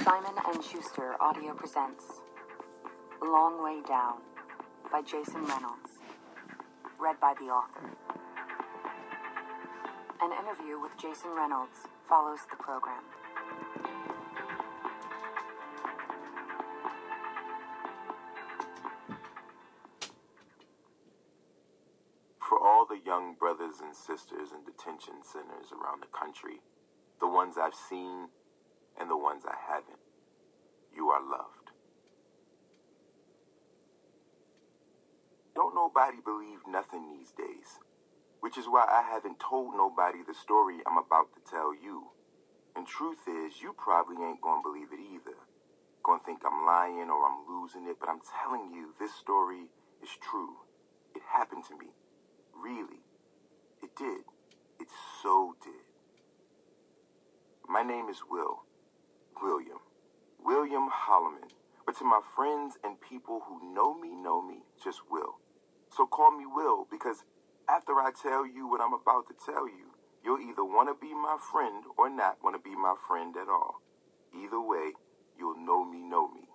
Simon and Schuster Audio presents Long Way Down by Jason Reynolds. Read by the author. An interview with Jason Reynolds follows the program. For all the young brothers and sisters in detention centers around the country, the ones I've seen and the ones I haven't, you are loved. Don't nobody believe nothing these days, which is why I haven't told nobody the story I'm about to tell you. And truth is, you probably ain't gonna believe it either. Gonna think I'm lying or I'm losing it, but I'm telling you, this story is true. It happened to me. Really. It did. It so did. My name is Will. William. William Holloman. But to my friends and people who know me, know me, just Will. So call me Will because after I tell you what I'm about to tell you, you'll either want to be my friend or not want to be my friend at all. Either way, you'll know me, know me.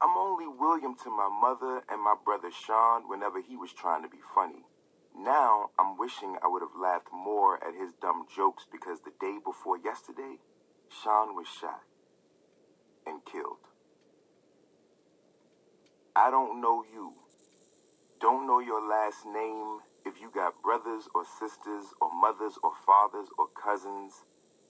I'm only William to my mother and my brother Sean whenever he was trying to be funny. Now I'm wishing I would have laughed more at his dumb jokes because the day before yesterday, Sean was shot and killed. I don't know you. Don't know your last name if you got brothers or sisters or mothers or fathers or cousins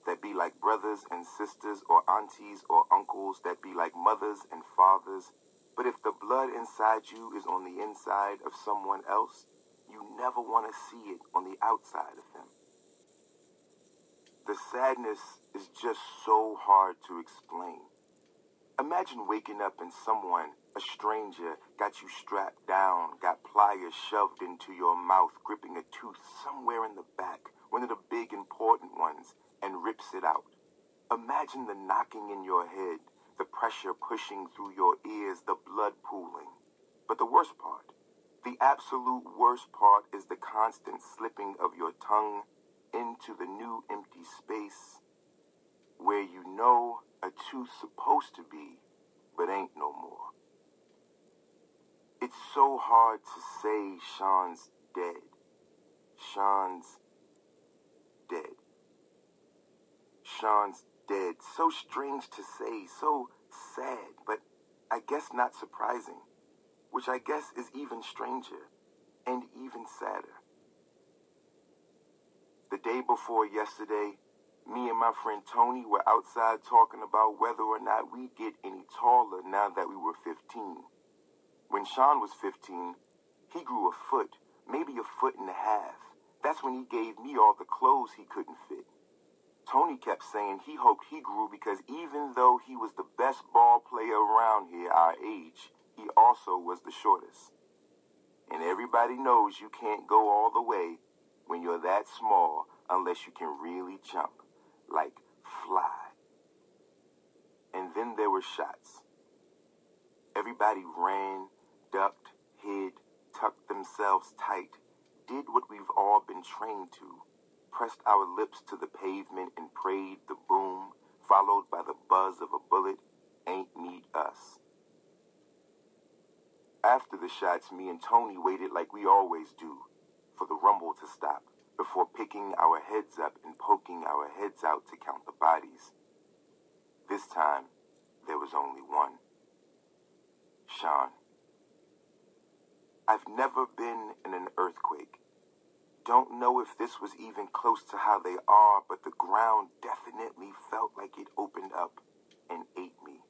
that be like brothers and sisters or aunties or uncles that be like mothers and fathers. But if the blood inside you is on the inside of someone else, you never want to see it on the outside of them. The sadness is just so hard to explain. Imagine waking up and someone, a stranger, got you strapped down, got pliers shoved into your mouth, gripping a tooth somewhere in the back, one of the big important ones, and rips it out. Imagine the knocking in your head, the pressure pushing through your ears, the blood pooling. But the worst part, the absolute worst part is the constant slipping of your tongue into the new empty space where you know a tooth's supposed to be, but ain't no more. It's so hard to say Sean's dead. Sean's dead. Sean's dead. So strange to say, so sad, but I guess not surprising, which I guess is even stranger and even sadder. The day before yesterday, me and my friend Tony were outside talking about whether or not we'd get any taller now that we were 15. When Sean was 15, he grew a foot, maybe a foot and a half. That's when he gave me all the clothes he couldn't fit. Tony kept saying he hoped he grew because even though he was the best ball player around here our age, he also was the shortest. And everybody knows you can't go all the way when you're that small unless you can really jump, like fly. And then there were shots. Everybody ran, ducked, hid, tucked themselves tight, did what we've all been trained to, pressed our lips to the pavement and prayed the boom, followed by the buzz of a bullet, ain't need us. After the shots, me and Tony waited like we always do for the rumble to stop before picking our heads up and poking our heads out to count the bodies. This time, there was only one. Sean. I've never been in an earthquake. Don't know if this was even close to how they are, but the ground definitely felt like it opened up and ate me.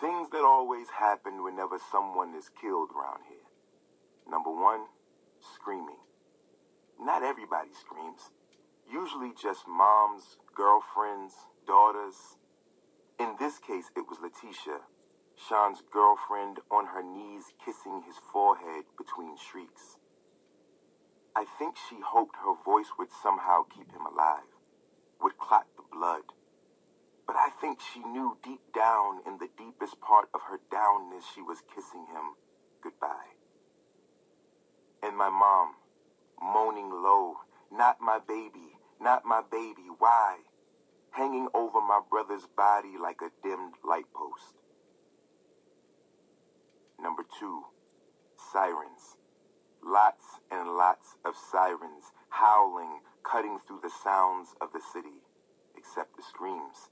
Things that always happen whenever someone is killed around here. Number one, screaming. Not everybody screams. Usually just moms, girlfriends, daughters. In this case, it was Letitia, Sean's girlfriend, on her knees kissing his forehead between shrieks. I think she hoped her voice would somehow keep him alive, would clot the blood. But I think she knew deep down in the deepest part of her downness she was kissing him goodbye. And my mom, moaning low, not my baby, not my baby, why? hanging over my brother's body like a dimmed light post. Number two, sirens. Lots and lots of sirens howling, cutting through the sounds of the city, except the screams.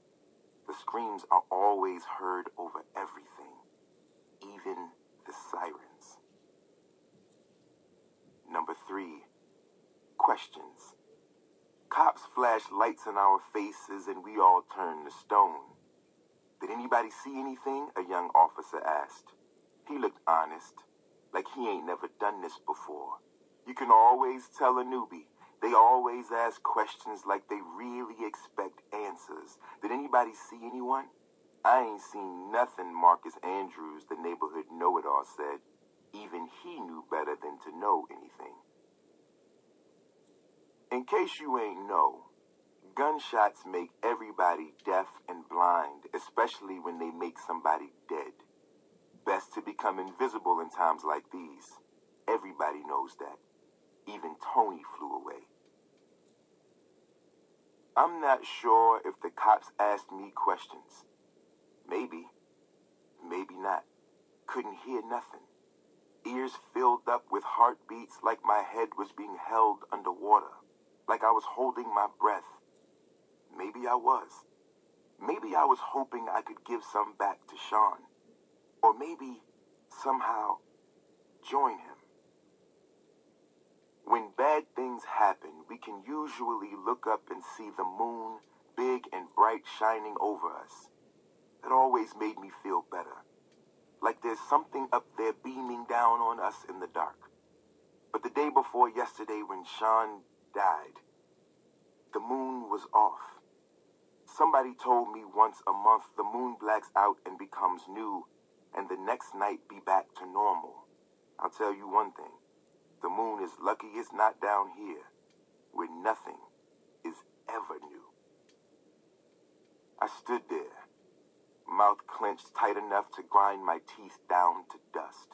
The screams are always heard over everything, even the sirens. Number three, questions. Cops flash lights in our faces and we all turn to stone. Did anybody see anything? A young officer asked. He looked honest, like he ain't never done this before. You can always tell a newbie. They always ask questions like they really expect answers. Did anybody see anyone? I ain't seen nothing, Marcus Andrews, the neighborhood know-it-all said. Even he knew better than to know anything. In case you ain't know, gunshots make everybody deaf and blind, especially when they make somebody dead. Best to become invisible in times like these. Everybody knows that. Even Tony flew away. I'm not sure if the cops asked me questions. Maybe. Maybe not. Couldn't hear nothing. Ears filled up with heartbeats like my head was being held underwater. Like I was holding my breath. Maybe I was. Maybe I was hoping I could give some back to Sean. Or maybe, somehow, join him. When bad things happen, we can usually look up and see the moon, big and bright, shining over us. It always made me feel better. Like there's something up there beaming down on us in the dark. But the day before yesterday when Sean died, the moon was off. Somebody told me once a month the moon blacks out and becomes new, and the next night be back to normal. I'll tell you one thing. The moon is lucky it's not down here, where nothing is ever new. I stood there, mouth clenched tight enough to grind my teeth down to dust,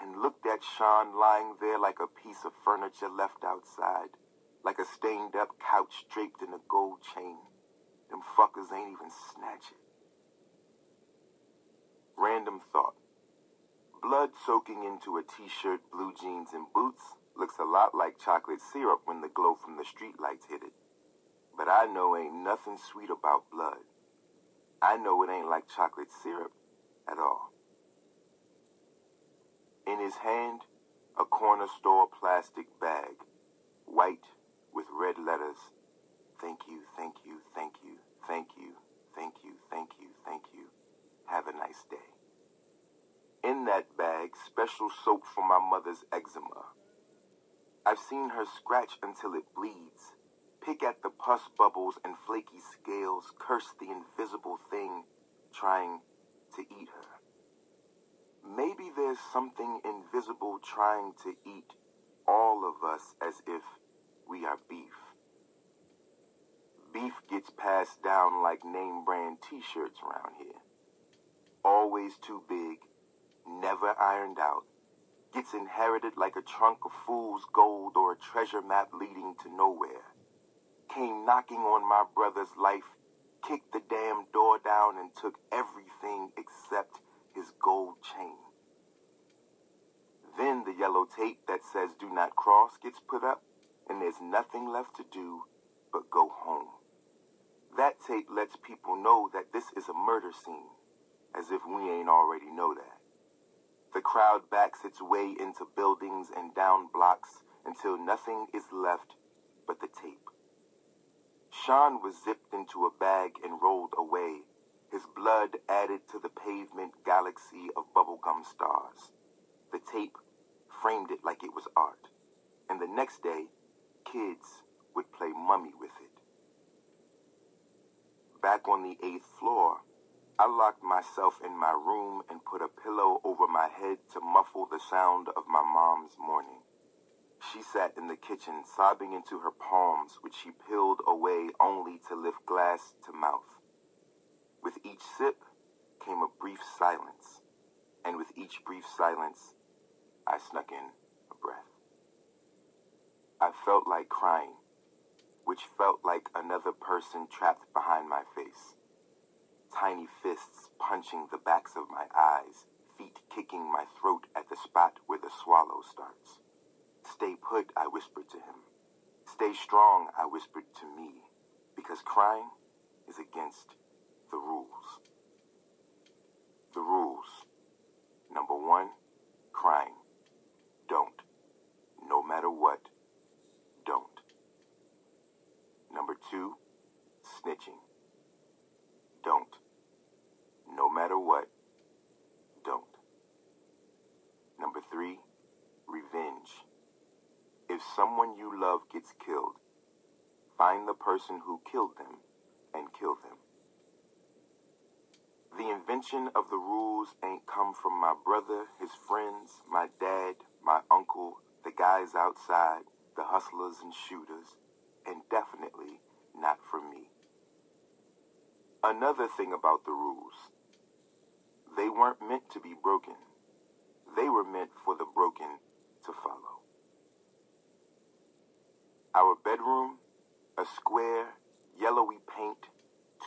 and looked at Sean lying there like a piece of furniture left outside, like a stained up couch draped in a gold chain. Them fuckers ain't even snatch it. Random thought. Blood soaking into a t-shirt, blue jeans, and boots looks a lot like chocolate syrup when the glow from the streetlights hit it. But I know ain't nothing sweet about blood. I know it ain't like chocolate syrup at all. In his hand, a corner store plastic bag, white with red letters. Thank you, thank you, thank you, thank you, thank you, thank you, thank you. Have a nice day. In that bag, special soap for my mother's eczema. I've seen her scratch until it bleeds, pick at the pus bubbles and flaky scales, curse the invisible thing trying to eat her. Maybe there's something invisible trying to eat all of us as if we are beef. Beef gets passed down like name brand t-shirts around here. Always too big, never ironed out, gets inherited like a trunk of fool's gold or a treasure map leading to nowhere. Came knocking on my brother's life, kicked the damn door down and took everything except his gold chain. Then the yellow tape that says do not cross gets put up and there's nothing left to do but go home. That tape lets people know that this is a murder scene, as if we ain't already know that. The crowd backs its way into buildings and down blocks until nothing is left but the tape. Sean was zipped into a bag and rolled away, his blood added to the pavement galaxy of bubblegum stars. The tape framed it like it was art, and the next day, kids would play mummy with it. Back on the eighth floor, I locked myself in my room and put a pillow over my head to muffle the sound of my mom's mourning. She sat in the kitchen, sobbing into her palms, which she peeled away only to lift glass to mouth. With each sip came a brief silence, and with each brief silence, I snuck in a breath. I felt like crying, which felt like another person trapped behind my face. Tiny fists punching the backs of my eyes, feet kicking my throat at the spot where the swallow starts. Stay put, I whispered to him. Stay strong, I whispered to me, because crying is against the rules. The rules. Number one, crying. Don't. No matter what, don't. Number two, snitching. Don't. No matter what, don't. Number three, revenge. If someone you love gets killed, find the person who killed them and kill them. The invention of the rules ain't come from my brother, his friends, my dad, my uncle, the guys outside, the hustlers and shooters, and definitely not from me. Another thing about the rules they weren't meant to be broken, they were meant for the broken to follow. Our bedroom, a square, yellowy paint,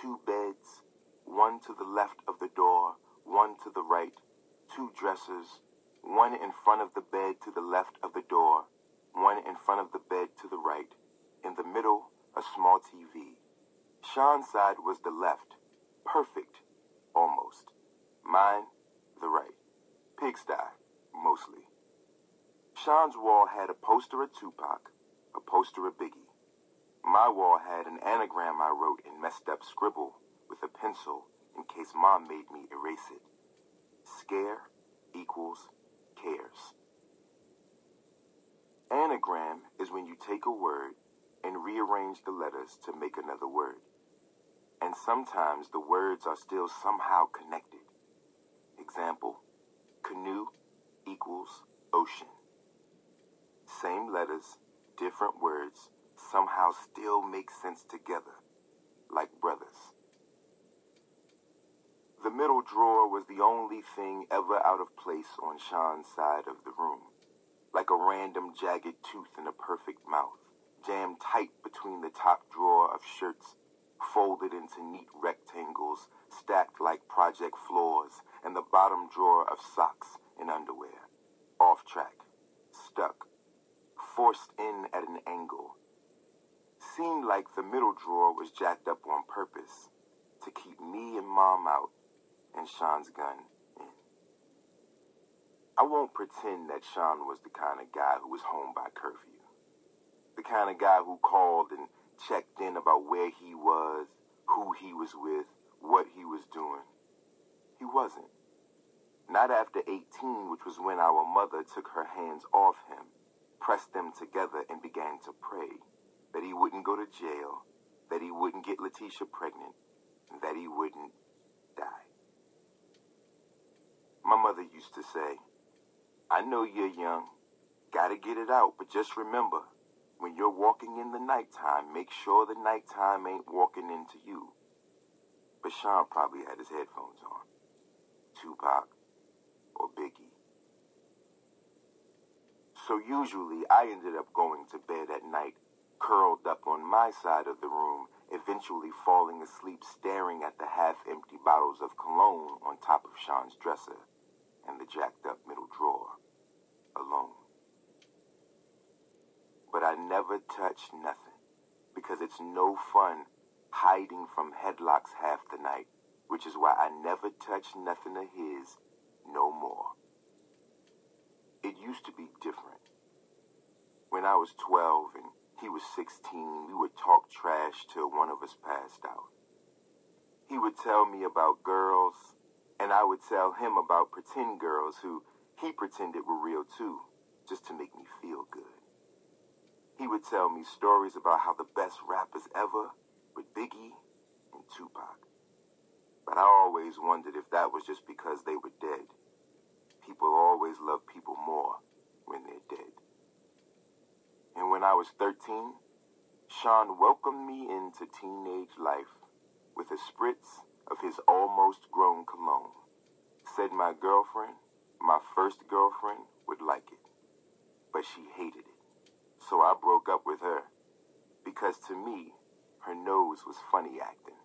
two beds, one to the left of the door, one to the right, two dressers, one in front of the bed to the left of the door, one in front of the bed to the right, in the middle, a small TV. Sean's side was the left, perfect, almost. Mine, the right. Pigsty, mostly. Sean's wall had a poster of Tupac, a poster of Biggie. My wall had an anagram I wrote in messed up scribble with a pencil in case mom made me erase it. Scare equals cares. Anagram is when you take a word and rearrange the letters to make another word. And sometimes the words are still somehow connected. Example, canoe equals ocean. Same letters, different words, somehow still make sense together, like brothers. The middle drawer was the only thing ever out of place on Sean's side of the room, like a random jagged tooth in a perfect mouth, jammed tight between the top drawer of shirts, folded into neat rectangles, stacked like project floors, and the bottom drawer of socks and underwear, off track, stuck, forced in at an angle. Seemed like the middle drawer was jacked up on purpose to keep me and mom out and Sean's gun in. I won't pretend that Sean was the kind of guy who was home by curfew. The kind of guy who called and checked in about where he was, who he was with, what he was doing. He wasn't. Not after 18, which was when our mother took her hands off him, pressed them together, and began to pray that he wouldn't go to jail, that he wouldn't get Letitia pregnant, and that he wouldn't die. My mother used to say, I know you're young, gotta get it out, but just remember, when you're walking in the nighttime, make sure the nighttime ain't walking into you. But Sean probably had his headphones on. Tupac or Biggie. So usually I ended up going to bed at night, curled up on my side of the room, eventually falling asleep staring at the half-empty bottles of cologne on top of Sean's dresser and the jacked up middle drawer, alone. But I never touched nothing because it's no fun hiding from headlocks half the night, which is why I never touched nothing of his no more. It used to be different. When I was 12 and he was 16, we would talk trash till one of us passed out. He would tell me about girls, and I would tell him about pretend girls who he pretended were real too, just to make me feel good. He would tell me stories about how the best rappers ever were Biggie and Tupac. But I always wondered if that was just because they were dead. People always love people more when they're dead. And when I was 13, Sean welcomed me into teenage life with a spritz of his almost grown cologne. Said my girlfriend, my first girlfriend, would like it. But she hated it. So I broke up with her because to me, her nose was funny acting.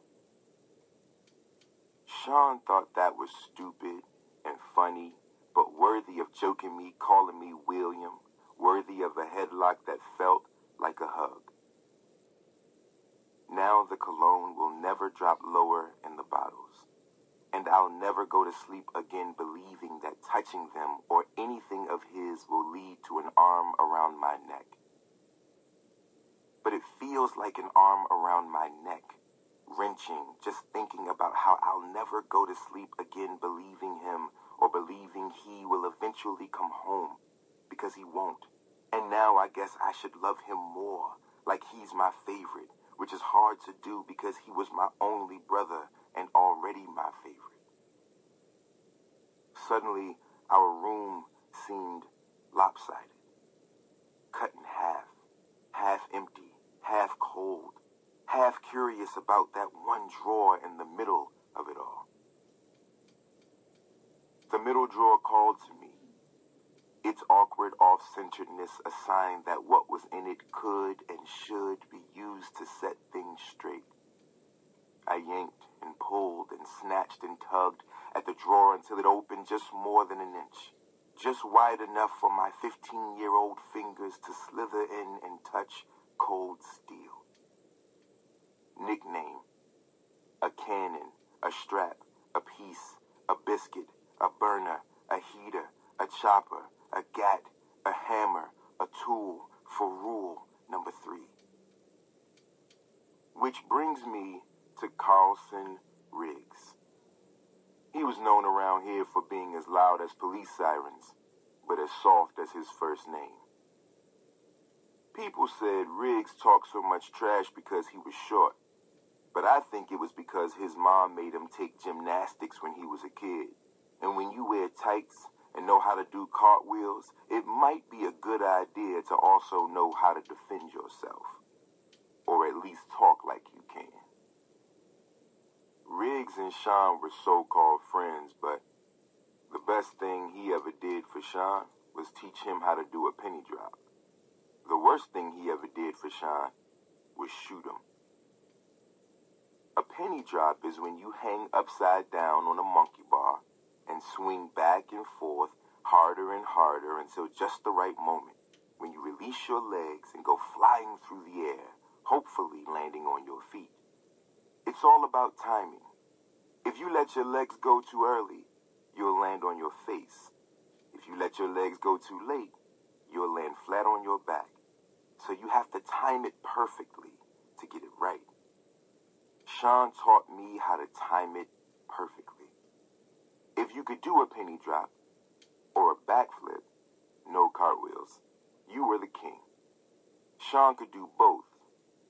Sean thought that was stupid and funny, but worthy of joking me, calling me William, worthy of a headlock that felt like a hug. Now the cologne will never drop lower in the bottles, and I'll never go to sleep again believing that touching them or anything of his will lead to an arm around my neck. But it feels like an arm around my neck wrenching just thinking about how I'll never go to sleep again believing him or believing he will eventually come home because he won't. And now I guess I should love him more, like he's my favorite, which is hard to do because he was my only brother and already my favorite. Suddenly, our room seemed lopsided, cut in half, half empty, half cold, half curious about that one drawer in the middle of it all. The middle drawer called to me. Its awkward off-centeredness a sign that what was in it could and should be used to set things straight. I yanked and pulled and snatched and tugged at the drawer until it opened just more than an inch, just wide enough for my 15-year-old fingers to slither in and touch cold steel nickname, a cannon, a strap, a piece, a biscuit, a burner, a heater, a chopper, a gat, a hammer, a tool for rule number three. Which brings me to Carlson Riggs. He was known around here for being as loud as police sirens, but as soft as his first name. People said Riggs talked so much trash because he was short. But I think it was because his mom made him take gymnastics when he was a kid. And when you wear tights and know how to do cartwheels, it might be a good idea to also know how to defend yourself. Or at least talk like you can. Riggs and Sean were so-called friends, but the best thing he ever did for Sean was teach him how to do a penny drop. The worst thing he ever did for Sean was shoot him. A penny drop is when you hang upside down on a monkey bar and swing back and forth harder and harder until just the right moment when you release your legs and go flying through the air, hopefully landing on your feet. It's all about timing. If you let your legs go too early, you'll land on your face. If you let your legs go too late, you'll land flat on your back. So you have to time it perfectly to get it right. Sean taught me how to time it perfectly. If you could do a penny drop or a backflip, no cartwheels, you were the king. Sean could do both,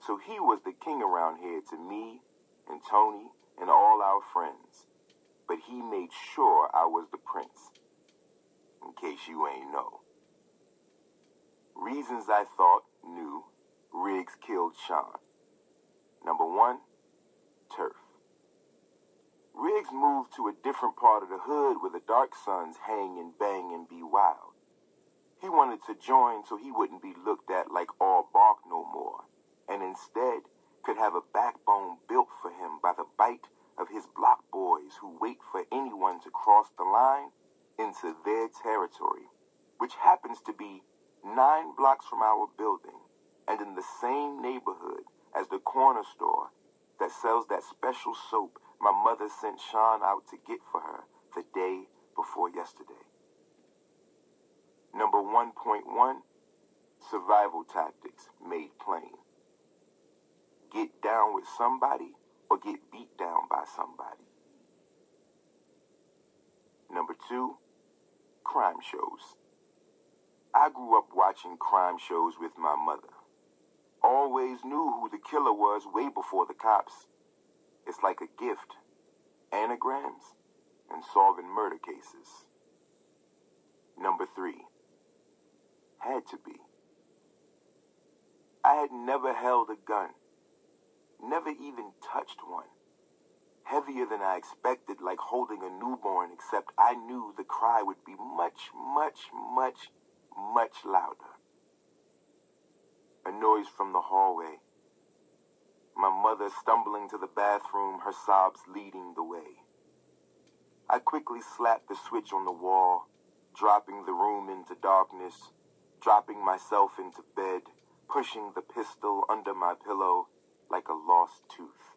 so he was the king around here to me and Tony and all our friends. But he made sure I was the prince, in case you ain't know. Reasons I thought knew Riggs killed Sean. Number one, turf. Riggs moved to a different part of the hood where the Dark Sons hang and bang and be wild. He wanted to join so he wouldn't be looked at like all bark no more, and instead could have a backbone built for him by the bite of his block boys who wait for anyone to cross the line into their territory, which happens to be nine blocks from our building and in the same neighborhood as the corner store that sells that special soap my mother sent Sean out to get for her the day before yesterday. Number 1.1 Survival Tactics Made Plain. Get down with somebody or get beat down by somebody. Number two, crime shows. I grew up watching crime shows with my mother always knew who the killer was way before the cops. It's like a gift. Anagrams and solving murder cases. Number three. Had to be. I had never held a gun. Never even touched one. Heavier than I expected, like holding a newborn, except I knew the cry would be much, much, much, much louder. A noise from the hallway, my mother stumbling to the bathroom, her sobs leading the way. I quickly slapped the switch on the wall, dropping the room into darkness, dropping myself into bed, pushing the pistol under my pillow like a lost tooth.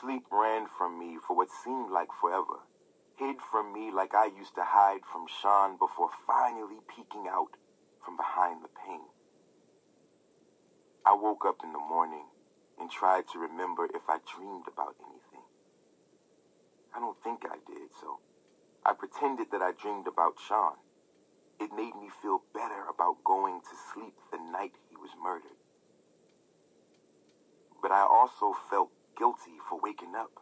Sleep ran from me for what seemed like forever, hid from me like I used to hide from Sean before finally peeking out from behind the pain. I woke up in the morning and tried to remember if I dreamed about anything. I don't think I did, so I pretended that I dreamed about Sean. It made me feel better about going to sleep the night he was murdered. But I also felt guilty for waking up,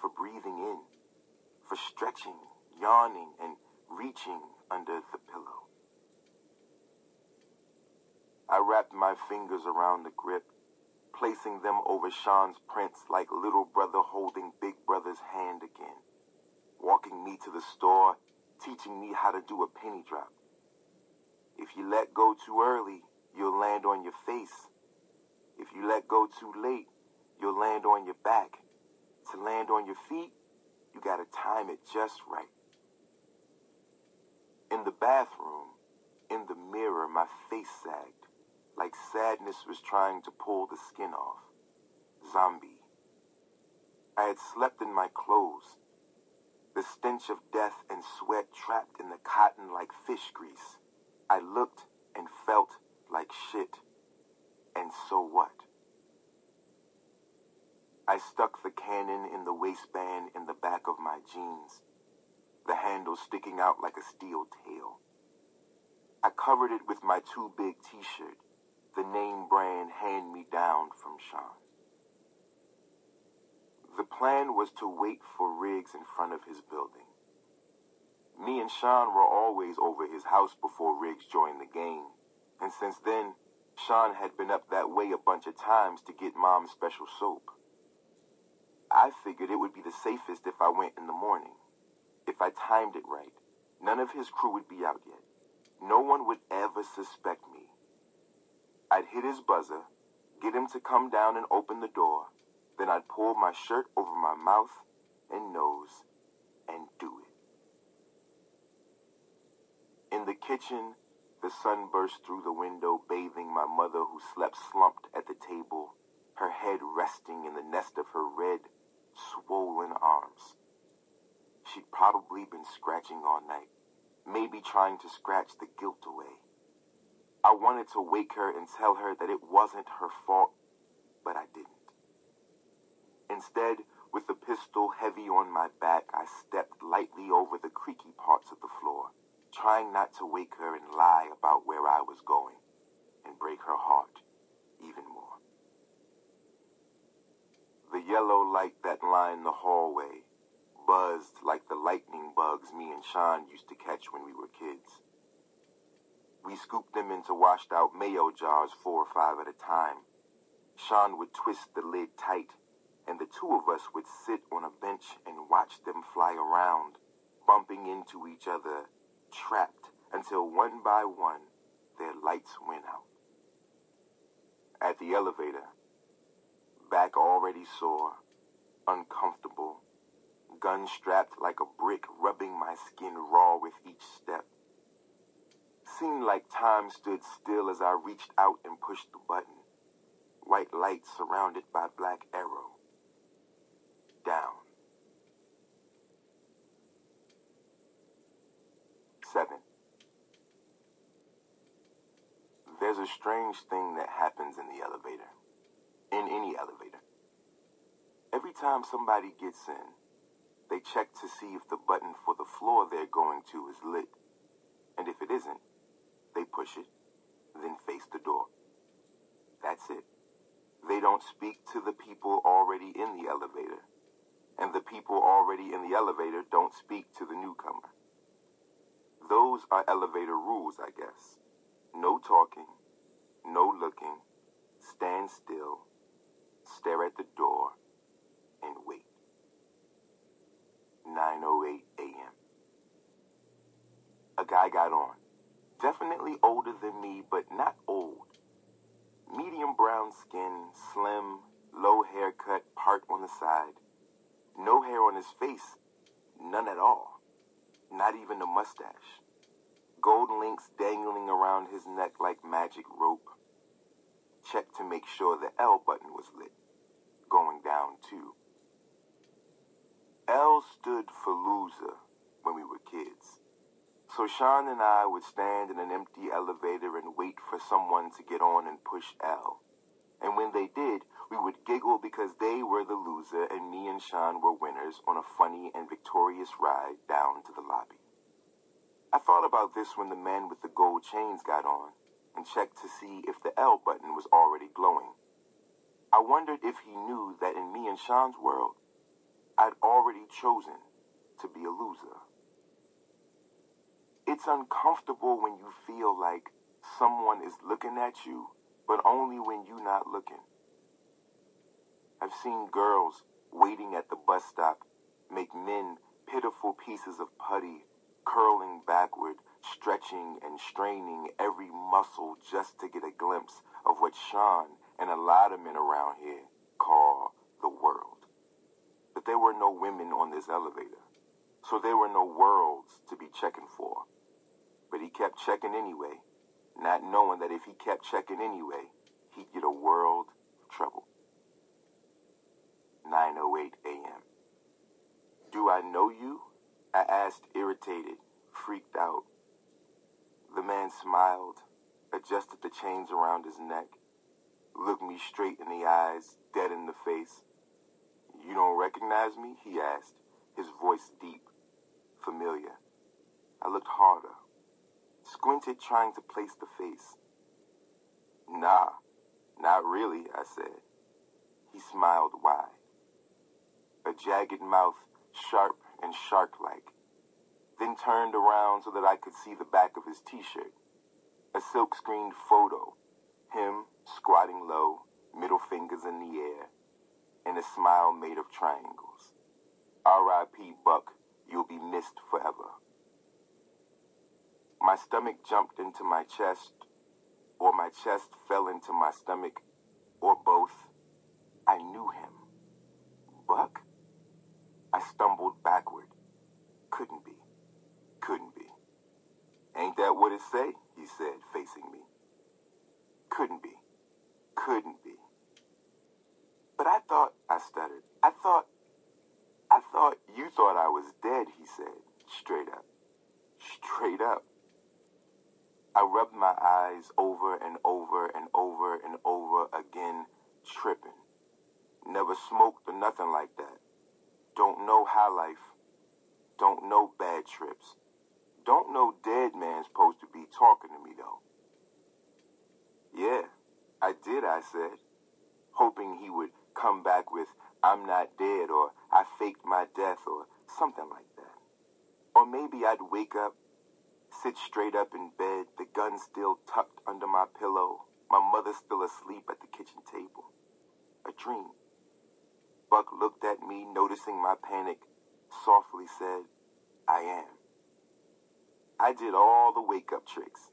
for breathing in, for stretching, yawning, and reaching under the pillow. I wrapped my fingers around the grip, placing them over Sean's prints like little brother holding big brother's hand again, walking me to the store, teaching me how to do a penny drop. If you let go too early, you'll land on your face. If you let go too late, you'll land on your back. To land on your feet, you gotta time it just right. In the bathroom, in the mirror, my face sagged, like sadness was trying to pull the skin off. Zombie. I had slept in my clothes. The stench of death and sweat trapped in the cotton like fish grease. I looked and felt like shit. And so what? I stuck the cannon in the waistband in the back of my jeans, the handle sticking out like a steel tail. I covered it with my too big t-shirt, the name brand hand me down from Sean. The plan was to wait for Riggs in front of his building. Me and Sean were always over his house before Riggs joined the gang, and since then, Sean had been up that way a bunch of times to get mom's special soap. I figured it would be the safest if I went in the morning. If I timed it right, none of his crew would be out yet. No one would ever suspect. I'd hit his buzzer, get him to come down and open the door, then I'd pull my shirt over my mouth and nose and do it. In the kitchen, the sun burst through the window, bathing my mother who slept slumped at the table, her head resting in the nest of her red, swollen arms. She'd probably been scratching all night, maybe trying to scratch the guilt away. I wanted to wake her and tell her that it wasn't her fault, but I didn't. Instead, with the pistol heavy on my back, I stepped lightly over the creaky parts of the floor, trying not to wake her and lie about where I was going and break her heart even more. The yellow light that lined the hallway buzzed like the lightning bugs me and Sean used to catch when we were kids. We scooped them into washed out mayo jars four or five at a time. Sean would twist the lid tight, and the two of us would sit on a bench and watch them fly around, bumping into each other, trapped until one by one their lights went out. At the elevator, back already sore, uncomfortable, gun strapped like a brick, rubbing my skin raw with each step. It seemed like time stood still as I reached out and pushed the button. White light surrounded by black arrow. Down. Seven. There's a strange thing that happens in the elevator in any elevator. Every time somebody gets in, they check to see if the button for the floor they're going to is lit. And if it isn't, they push it, then face the door. That's it. They don't speak to the people already in the elevator. And the people already in the elevator don't speak to the newcomer. Those are elevator rules, I guess. No talking, no looking, stand still, stare at the door, and wait. 9.08 a.m. A guy got on. Definitely older than me, but not old. Medium brown skin, slim, low haircut, part on the side. No hair on his face, none at all. Not even a mustache. Gold links dangling around his neck like magic rope. Checked to make sure the L button was lit. Going down too. L stood for loser when we were kids. So Sean and I would stand in an empty elevator and wait for someone to get on and push L. And when they did, we would giggle because they were the loser and me and Sean were winners on a funny and victorious ride down to the lobby. I thought about this when the man with the gold chains got on and checked to see if the L button was already glowing. I wondered if he knew that in me and Sean's world, I'd already chosen to be a loser. It's uncomfortable when you feel like someone is looking at you, but only when you're not looking. I've seen girls waiting at the bus stop make men pitiful pieces of putty curling backward, stretching and straining every muscle just to get a glimpse of what Sean and a lot of men around here call the world. But there were no women on this elevator, so there were no worlds to be checking for. But he kept checking anyway, not knowing that if he kept checking anyway, he'd get a world of trouble. 9.08 a.m. Do I know you? I asked, irritated, freaked out. The man smiled, adjusted the chains around his neck, looked me straight in the eyes, dead in the face. You don't recognize me? He asked, his voice deep, familiar. I looked harder, squinted trying to place the face. Nah, not really, I said. He smiled wide. A jagged mouth, sharp and shark-like, then turned around so that I could see the back of his t-shirt. A silk-screened photo, him squatting low, middle fingers in the air, and a smile made of triangles. R.I.P. Buck, you'll be missed forever. My stomach jumped into my chest, or my chest fell into my stomach, or both. I knew him. Buck? I stumbled backward. Couldn't be. Couldn't be. Ain't that what it say? He said, facing me. Couldn't be. Couldn't be. But I thought, I stuttered, I thought, I thought you thought I was dead, he said, straight up. Straight up. I rubbed my eyes over and over and over and over again, tripping. Never smoked or nothing like that. Don't know high life. Don't know bad trips. Don't know dead man's supposed to be talking to me though. Yeah, I did, I said, hoping he would come back with, I'm not dead, or I faked my death, or something like that. Or maybe I'd wake up, sit straight up in bed, the gun still tucked under my pillow, my mother still asleep at the kitchen table. A dream. Buck looked at me, noticing my panic, softly said, I am. I did all the wake up tricks.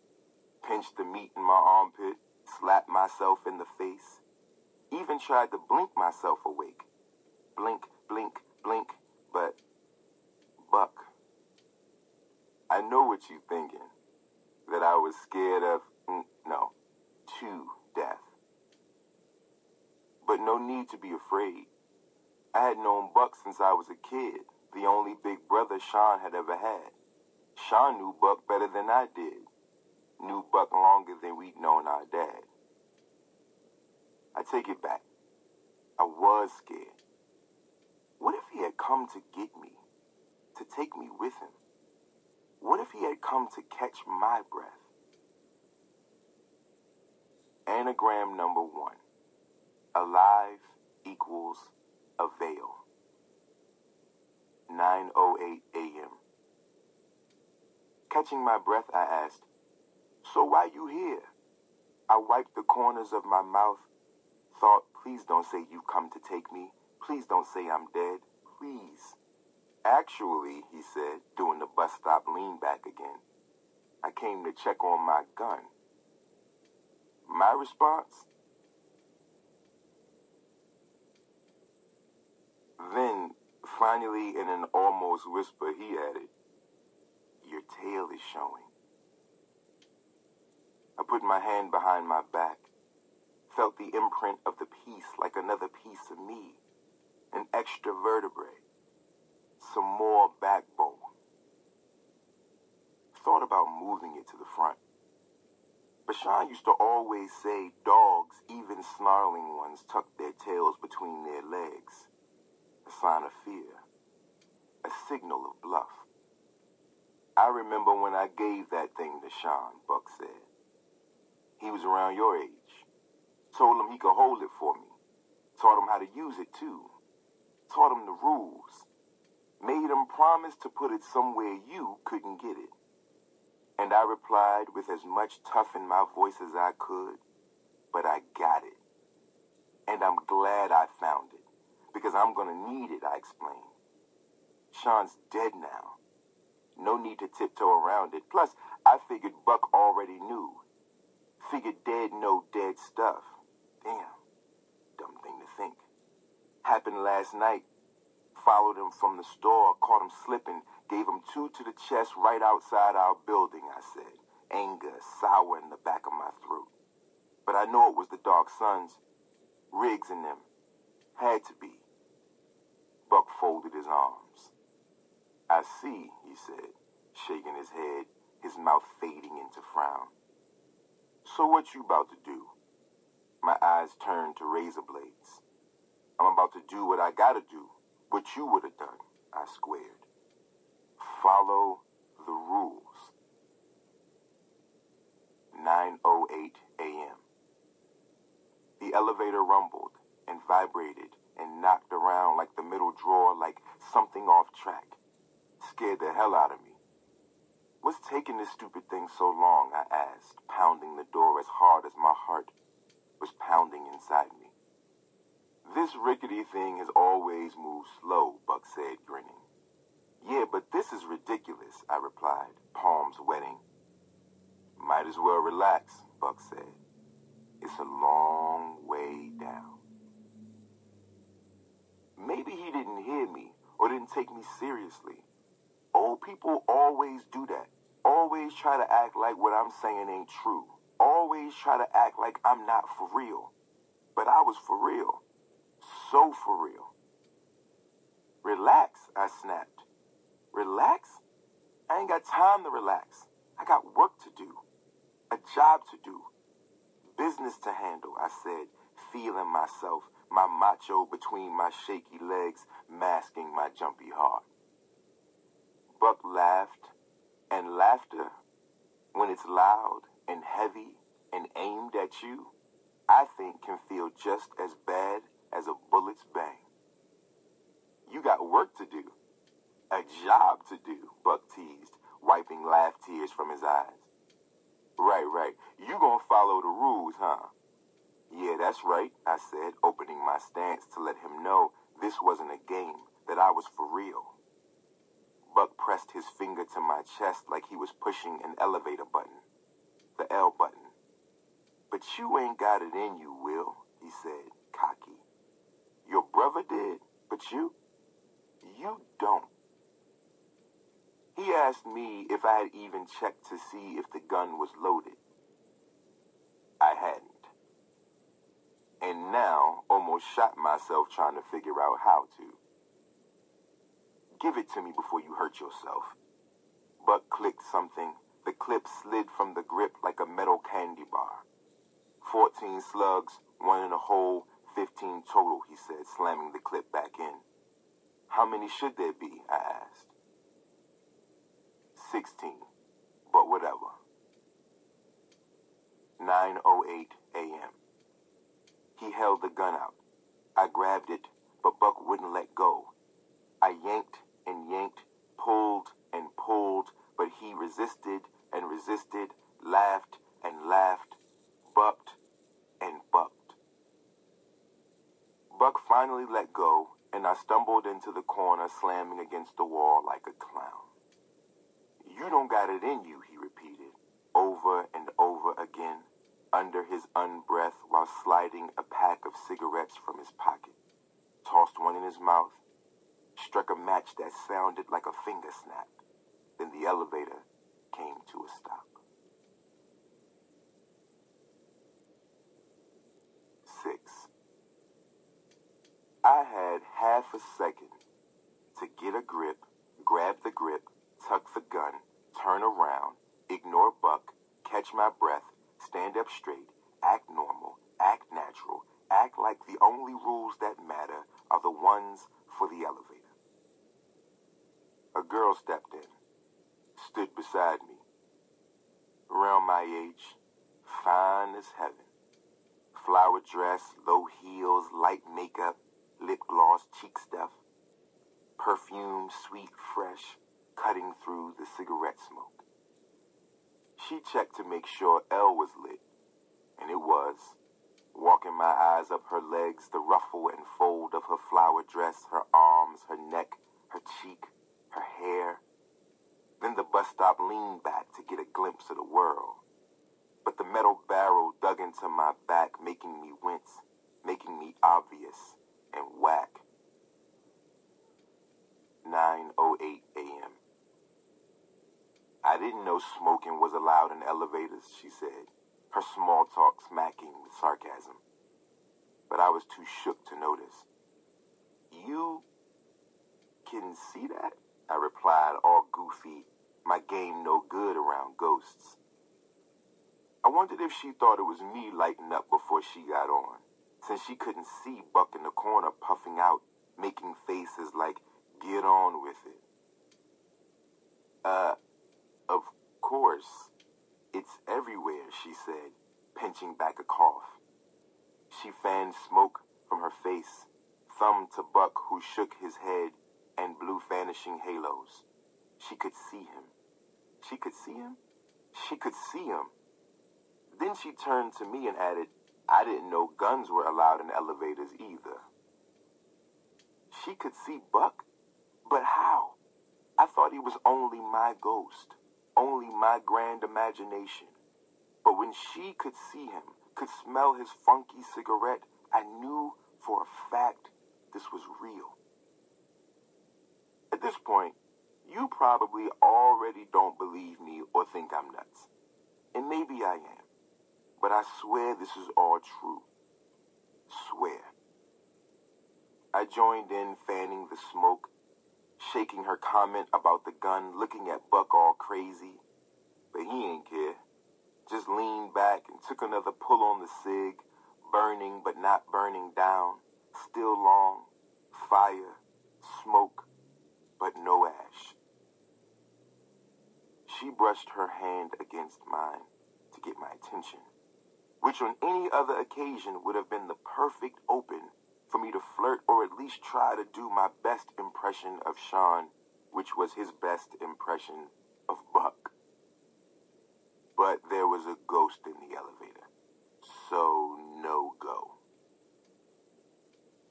Pinched the meat in my armpit, slapped myself in the face, even tried to blink myself awake. Blink, blink, blink, but Buck. I know what you're thinking. That I was scared of, mm, no, to death. But no need to be afraid. I had known Buck since I was a kid, the only big brother Sean had ever had. Sean knew Buck better than I did. Knew Buck longer than we'd known our dad. I take it back. I was scared. What if he had come to get me, to take me with him? What if he had come to catch my breath? Anagram number one. Alive equals oh a veil. 9.08 a.m. Catching my breath, I asked, So why you here? I wiped the corners of my mouth, thought, please don't say you've come to take me. Please don't say I'm dead. Please. Actually, he said, doing the bus stop lean back again, I came to check on my gun. My response? Then, finally, in an almost whisper, he added, Your tail is showing. I put my hand behind my back, felt the imprint of the piece like another piece of me, an extra vertebrae some more backbone. Thought about moving it to the front. Bashan used to always say dogs, even snarling ones, tuck their tails between their legs. A sign of fear. A signal of bluff. I remember when I gave that thing to Shawn, Buck said. He was around your age. Told him he could hold it for me. Taught him how to use it too. Taught him the rules. Made him promise to put it somewhere you couldn't get it. And I replied with as much tough in my voice as I could, but I got it. And I'm glad I found it, because I'm going to need it, I explained. Shawn's dead now. No need to tiptoe around it. Plus, I figured Buck already knew. Figured dead no dead stuff. Damn. Dumb thing to think. Happened last night. Followed him from the store, caught him slipping, Gave him two to the chest right outside our building, I said. Anger sour in the back of my throat. But I know it was the Dark Suns. Riggs and them. Had to be. Buck folded his arms. I see, he said, shaking his head, his mouth fading into frown. So what you about to do? My eyes turned to razor blades. I'm about to do what I gotta do, what you would have done, I squared follow the rules. 9.08 a.m. The elevator rumbled and vibrated and knocked around like the middle drawer like something off track. Scared the hell out of me. What's taking this stupid thing so long, I asked, pounding the door as hard as my heart was pounding inside me. This rickety thing has always moved slow, Buck said, grinning. Yeah, but this is ridiculous, I replied, palms wetting. Might as well relax, Buck said. It's a long way down. Maybe he didn't hear me or didn't take me seriously. Old people always do that. Always try to act like what I'm saying ain't true. Always try to act like I'm not for real. But I was for real. So for real. Relax, I snapped. Relax? I ain't got time to relax. I got work to do, a job to do, business to handle, I said, feeling myself, my macho between my shaky legs, masking my jumpy heart. Buck laughed, and laughter, when it's loud and heavy and aimed at you, I think can feel just as bad as a bullet's bang. You got work to do. A job to do, Buck teased, wiping laugh tears from his eyes. Right, right. You gonna follow the rules, huh? Yeah, that's right, I said, opening my stance to let him know this wasn't a game, that I was for real. Buck pressed his finger to my chest like he was pushing an elevator button. The L button. But you ain't got it in you, Will, he said, cocky. Your brother did, but you? You don't. He asked me if I had even checked to see if the gun was loaded. I hadn't. And now almost shot myself trying to figure out how to. Give it to me before you hurt yourself. Buck clicked something. The clip slid from the grip like a metal candy bar. Fourteen slugs, one in a hole, fifteen total, he said, slamming the clip back in. How many should there be? I asked. 16, but whatever. 9.08 a.m. He held the gun out. I grabbed it, but Buck wouldn't let go. I yanked and yanked, pulled and pulled, but he resisted and resisted, laughed and laughed, bucked and bucked. Buck finally let go, and I stumbled into the corner, slamming against the wall like a clown. You don't got it in you, he repeated, over and over again, under his unbreath while sliding a pack of cigarettes from his pocket. Tossed one in his mouth, struck a match that sounded like a finger snap. Then the elevator came to a stop. Six. I had half a second to get a grip, grab the grip, tuck the gun, turn around, ignore Buck, catch my breath, stand up straight, act normal, act natural, act like the only rules that matter are the ones for the elevator. A girl stepped in, stood beside me. Around my age, fine as heaven. Flower dress, low heels, light makeup, lip gloss, cheek stuff. Perfume, sweet, fresh, cutting through the cigarette smoke. She checked to make sure L was lit, and it was. Walking my eyes up her legs, the ruffle and fold of her flower dress, her arms, her neck, her cheek, her hair. Then the bus stop leaned back to get a glimpse of the world. But the metal barrel dug into my back, making me wince, making me obvious and whack. 9.08 a.m. I didn't know smoking was allowed in elevators, she said, her small talk smacking with sarcasm. But I was too shook to notice. You can see that? I replied, all goofy, my game no good around ghosts. I wondered if she thought it was me lighting up before she got on, since she couldn't see Buck in the corner puffing out, making faces like, get on with it. Uh, of course. It's everywhere, she said, pinching back a cough. She fanned smoke from her face, thumb to Buck, who shook his head and blew vanishing halos. She could see him. She could see him? She could see him. Then she turned to me and added, I didn't know guns were allowed in elevators either. She could see Buck? But how? I thought he was only my ghost, only my grand imagination. But when she could see him, could smell his funky cigarette, I knew for a fact this was real. At this point, you probably already don't believe me or think I'm nuts. And maybe I am. But I swear this is all true. Swear. I joined in, fanning the smoke, shaking her comment about the gun, looking at Buck all crazy. But he ain't care. Just leaned back and took another pull on the cig, burning but not burning down, still long, fire, smoke, but no ash. She brushed her hand against mine to get my attention, which on any other occasion would have been the perfect open for me to flirt or at least try to do my best impression of Shawn, which was his best impression of Buck. But there was a ghost in the elevator, so no go.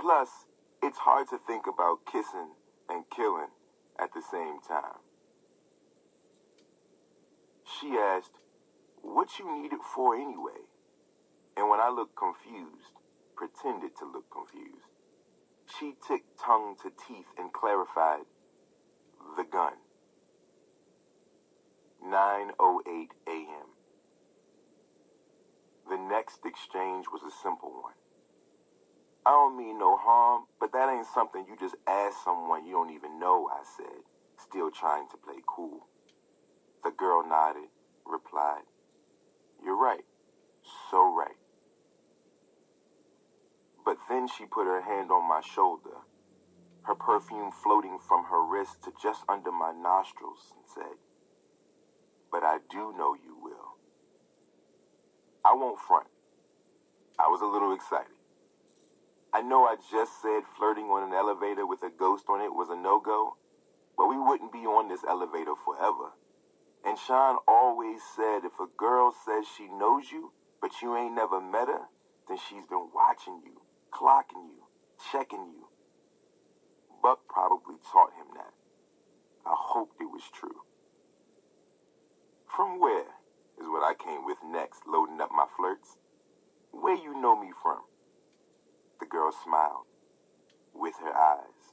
Plus, it's hard to think about kissing and killing at the same time. She asked, What you need it for anyway? And when I looked confused, pretended to look confused, she ticked tongue to teeth and clarified, The gun. 9.08 a.m. The next exchange was a simple one. I don't mean no harm, but that ain't something you just ask someone you don't even know, I said, still trying to play cool. The girl nodded, replied, You're right, so right. Then she put her hand on my shoulder, her perfume floating from her wrist to just under my nostrils, and said, But I do know you will. I won't front. I was a little excited. I know I just said flirting on an elevator with a ghost on it was a no go, but we wouldn't be on this elevator forever. And Shawn always said if a girl says she knows you, but you ain't never met her, then she's been watching you, clocking you, checking you. Buck probably taught him that. I hoped it was true. From where is what I came with next, loading up my flirts. Where you know me from? The girl smiled with her eyes.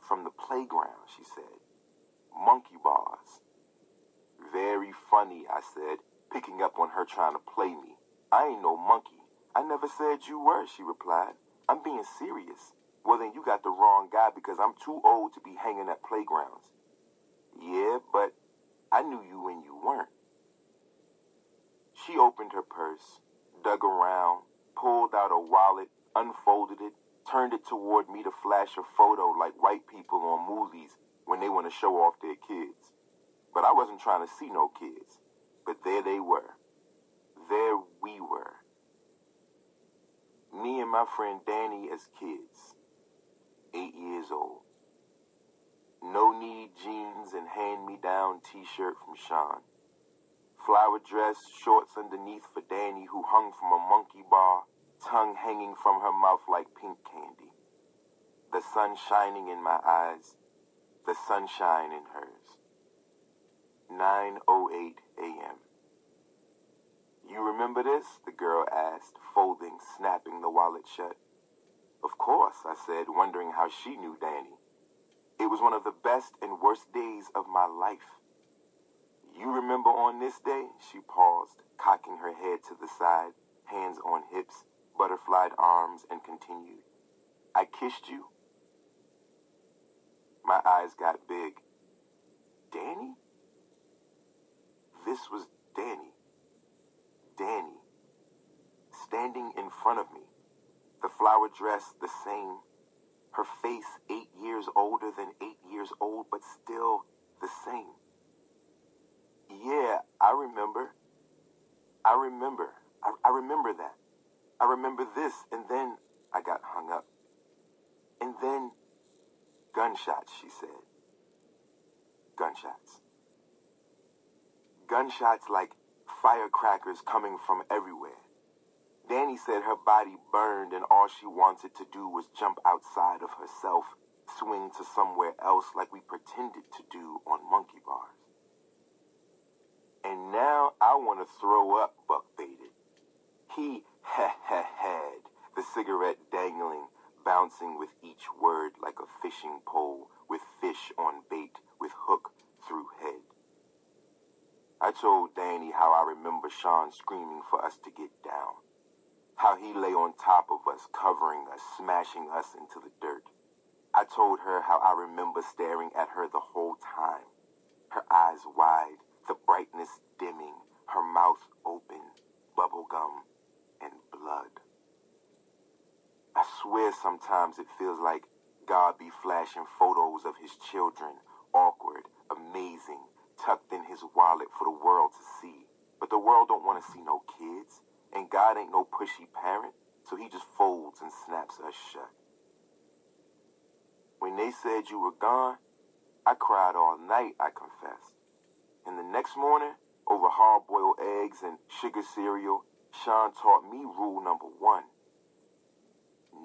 from the playground, she said. Monkey bars. Very funny, I said, picking up on her trying to play me. I ain't no monkey. I never said you were, she replied. I'm being serious. Well, then you got the wrong guy because I'm too old to be hanging at playgrounds. Yeah, but I knew you when you weren't. She opened her purse, dug around, pulled out a wallet, unfolded it, turned it toward me to flash a photo like white people on movies when they want to show off their kids. But I wasn't trying to see no kids. But there they were. There we were. Me and my friend Dani as kids. Eight years old. No need jeans and hand me down t shirt from Shawn. Flower dress, shorts underneath for Dani, who hung from a monkey bar, tongue hanging from her mouth like pink candy. The sun shining in my eyes, the sunshine in hers. 9.08 a.m. You remember this? The girl asked, folding, snapping the wallet shut. Of course, I said, wondering how she knew Dani. It was one of the best and worst days of my life. You remember on this day? She paused, cocking her head to the side, hands on hips, butterflied arms, and continued. I kissed you. My eyes got big. Dani? This was Dani. Dani. Standing in front of me. The flower dress the same. Her face eight years older than eight years old, but still the same. Yeah, I remember. I remember. I, I remember that. I remember this, and then I got hung up. And then gunshots, she said. Gunshots. Gunshots like firecrackers coming from everywhere. Dani said her body burned and all she wanted to do was jump outside of herself, swing to somewhere else like we pretended to do on monkey bars. And now I want to throw up, Buck baited. He ha ha had, the cigarette dangling, bouncing with each word like a fishing pole with fish on bait with hook through head. I told Dani how I remember Shawn screaming for us to get down. How he lay on top of us, covering us, smashing us into the dirt. I told her how I remember staring at her the whole time. Her eyes wide, the brightness dimming, her mouth open, bubblegum and blood. I swear sometimes it feels like God be flashing photos of his children, awkward, amazing, tucked in his wallet for the world to see. But the world don't want to see no kids, and God ain't no pushy parent, so he just folds and snaps us shut. When they said you were gone, I cried all night, I confessed. And the next morning, over hard-boiled eggs and sugar cereal, Shawn taught me rule number one.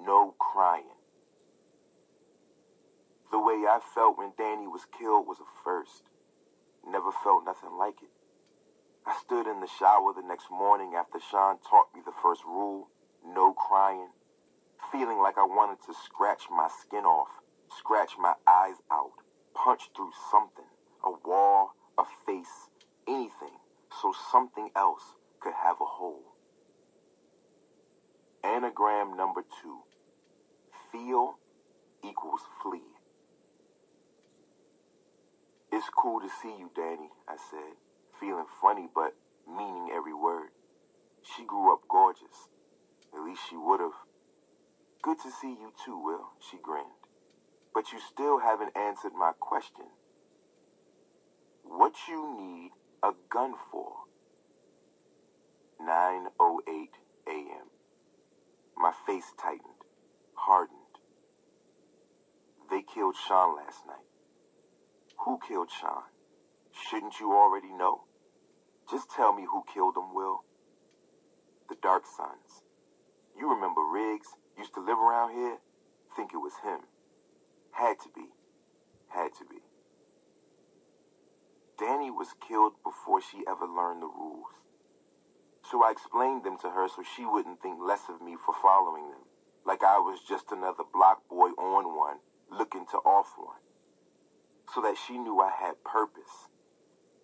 No crying. The way I felt when Dani was killed was a first. Never felt nothing like it. I stood in the shower the next morning after Shawn taught me the first rule, no crying, feeling like I wanted to scratch my skin off, scratch my eyes out, punch through something, a wall, a face, anything, so something else could have a hole. Anagram number two. Feel equals flee. It's cool to see you, Dani, I said, feeling funny but meaning every word. She grew up gorgeous. At least she would have. Good to see you too, Will, she grinned. But you still haven't answered my question. What you need a gun for? 9.08 a.m. My face tightened, hardened. They killed Shawn last night. Who killed Shawn? Shouldn't you already know? Just tell me who killed him, Will. The Dark Suns. You remember Riggs? Used to live around here? Think it was him. Had to be. Had to be. Dani was killed before she ever learned the rules. So I explained them to her so she wouldn't think less of me for following them. Like I was just another block boy on one, looking to off one, so that she knew I had purpose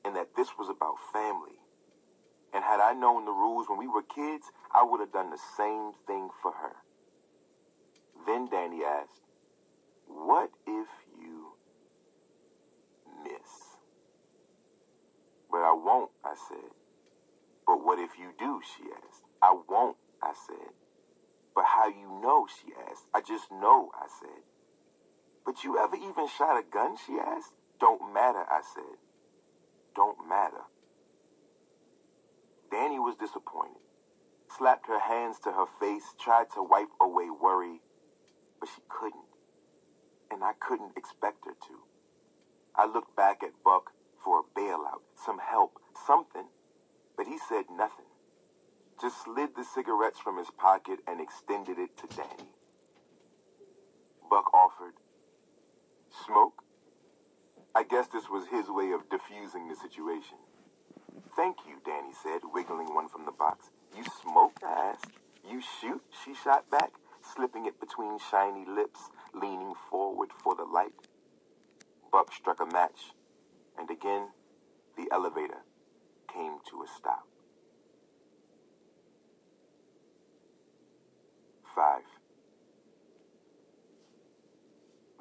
and that this was about family. And had I known the rules when we were kids, I would have done the same thing for her. Then Dani asked, What if you miss? But I won't, I said. But what if you do, she asked. I won't, I said. But how you know, she asked. I just know, I said. But you ever even shot a gun, she asked. Don't matter, I said. Don't matter. Dani was disappointed, slapped her hands to her face, tried to wipe away worry, but she couldn't. And I couldn't expect her to. I looked back at Buck for a bailout, some help, something, but he said nothing. Just slid the cigarettes from his pocket and extended it to Dani. Buck offered, Smoke? I guess this was his way of diffusing the situation. Thank you, Dani said, wiggling one from the box. You smoke? I asked. You shoot? She shot back, slipping it between shiny lips, leaning forward for the light. Buck struck a match, and again, the elevator came to a stop. Five.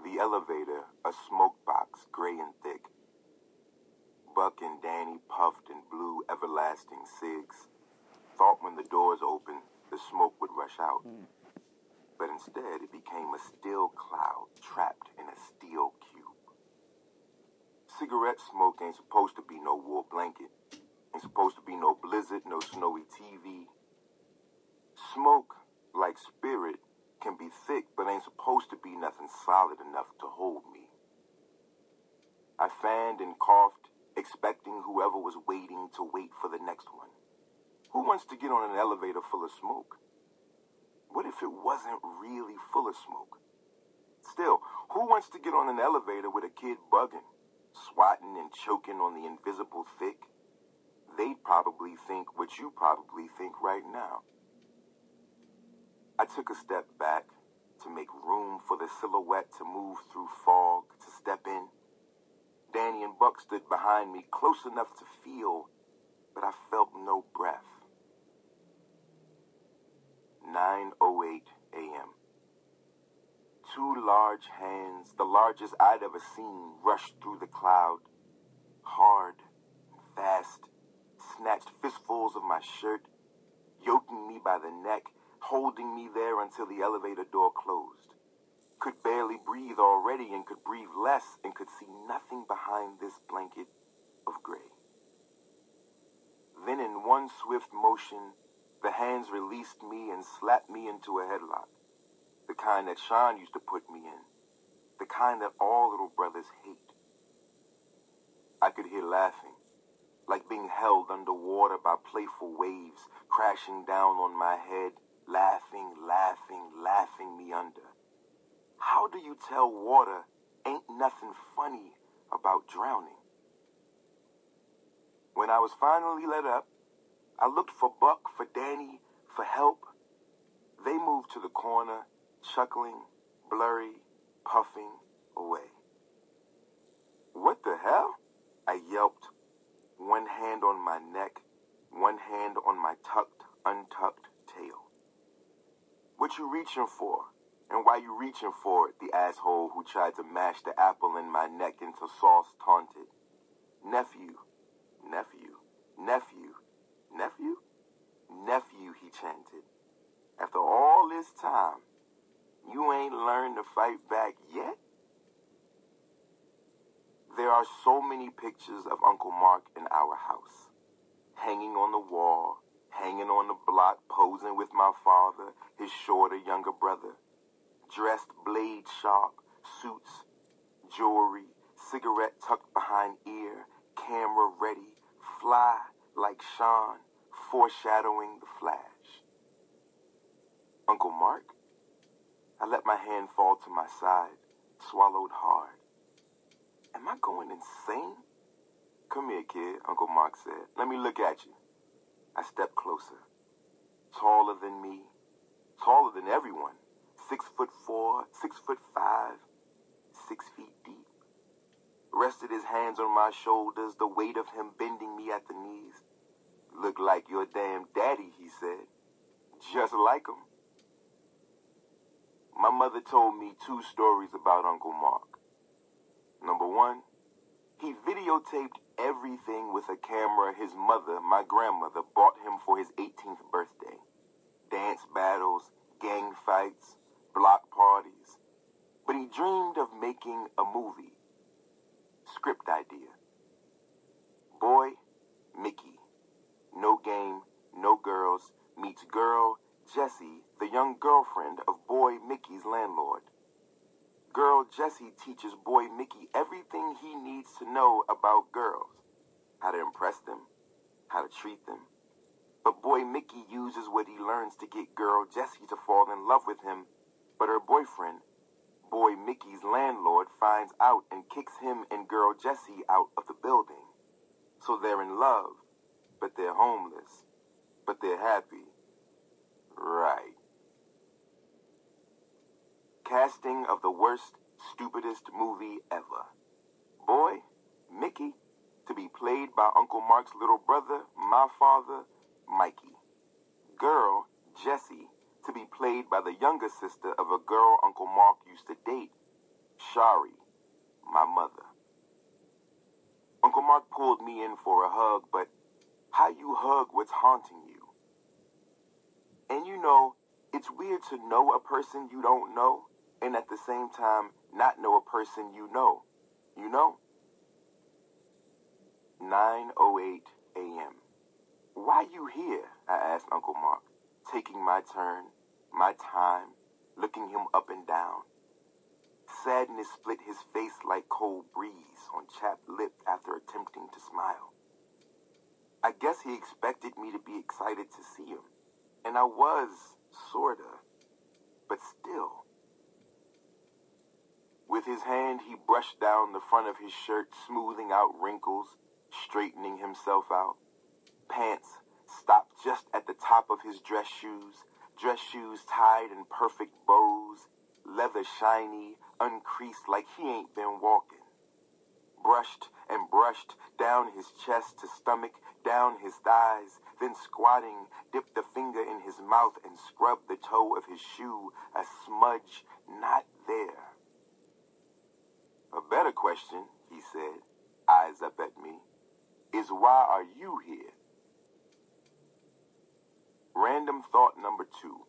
The elevator, a smoke box, gray and thick. Buck and Dani puffed and blew everlasting cigs. Thought when the doors opened, the smoke would rush out. Hmm. But instead, it became a still cloud trapped in a steel cube. Cigarette smoke ain't supposed to be no wool blanket. Ain't supposed to be no blizzard, no snowy TV. Smoke, like spirit, can be thick, but ain't supposed to be nothing solid enough to hold me. I fanned and coughed, expecting whoever was waiting to wait for the next one. Who wants to get on an elevator full of smoke? What if it wasn't really full of smoke? Still, who wants to get on an elevator with a kid bugging, swatting and choking on the invisible thick? They'd probably think what you probably think right now. I took a step back to make room for the silhouette to move through fog, to step in. Dani and Buck stood behind me, close enough to feel, but I felt no breath. 9.08 a.m. Two large hands, the largest I'd ever seen, rushed through the cloud. Hard fast, snatched fistfuls of my shirt, yoking me by the neck, holding me there until the elevator door closed. Could barely breathe already and could breathe less and could see nothing behind this blanket of gray. Then, in one swift motion, the hands released me and slapped me into a headlock. The kind that Shawn used to put me in. The kind that all little brothers hate. I could hear laughing, like being held underwater by playful waves crashing down on my head, laughing, laughing, laughing me under. How do you tell water ain't nothing funny about drowning? When I was finally let up, I looked for Buck, for Dani, for help. They moved to the corner, chuckling, blurry, puffing away. What the hell? I yelped, one hand on my neck, one hand on my tucked, untucked. What you reaching for? And why you reaching for it? The asshole who tried to mash the apple in my neck into sauce taunted. Nephew, nephew, nephew, nephew, nephew, he chanted. After all this time, you ain't learned to fight back yet? There are so many pictures of Uncle Mark in our house, hanging on the wall, hanging on the block, posing with my father, his shorter younger brother, dressed blade sharp, suits, jewelry, cigarette tucked behind ear, camera ready, fly like Shawn, foreshadowing the flash. Uncle Mark? I let my hand fall to my side, swallowed hard. Am I going insane? Come here, kid, Uncle Mark said. Let me look at you. I stepped closer. Taller than me, taller than everyone. Six foot four, six foot five. six feet deep. Rested his hands on my shoulders, the weight of him bending me at the knees. Look like your damn daddy, he said. Just like him. My mother told me two stories about Uncle Mark. Number one, he videotaped everything with a camera his mother, my grandmother, bought him for his 18th birthday. Dance battles, gang fights, block parties. But he dreamed of making a movie. Script idea. Boy, Mickey. No game, no girls, meets girl, Jessie, the young girlfriend of boy Mickey's landlord. Girl Jessie teaches boy Mickey everything he needs to know about girls. How to impress them, how to treat them. But boy Mickey uses what he learns to get girl Jessie to fall in love with him. But her boyfriend, boy Mickey's landlord, finds out and kicks him and girl Jessie out of the building. So they're in love, but they're homeless, but they're happy. Right. Casting of the worst, stupidest movie ever. Boy, Mickey, to be played by Uncle Mark's little brother, my father, Mikey. Girl, Jessie, to be played by the younger sister of a girl Uncle Mark used to date, Shari, my mother. Uncle Mark pulled me in for a hug, but how you hug what's haunting you? And you know, it's weird to know a person you don't know and at the same time not know a person you know. You know? 9:08 a.m. Why you here? I asked Uncle Mark, taking my turn, my time, looking him up and down. Sadness split his face like cold breeze on chapped lip after attempting to smile. I guess he expected me to be excited to see him. And I was, sorta, but still. With his hand, he brushed down the front of his shirt, smoothing out wrinkles, straightening himself out. Pants stopped just at the top of his dress shoes, dress shoes tied in perfect bows, leather shiny, uncreased like he ain't been walking. Brushed and brushed down his chest to stomach, down his thighs, then squatting, dipped a finger in his mouth and scrubbed the toe of his shoe, a smudge not there. A better question, he said, eyes up at me, is why are you here? Random thought number two.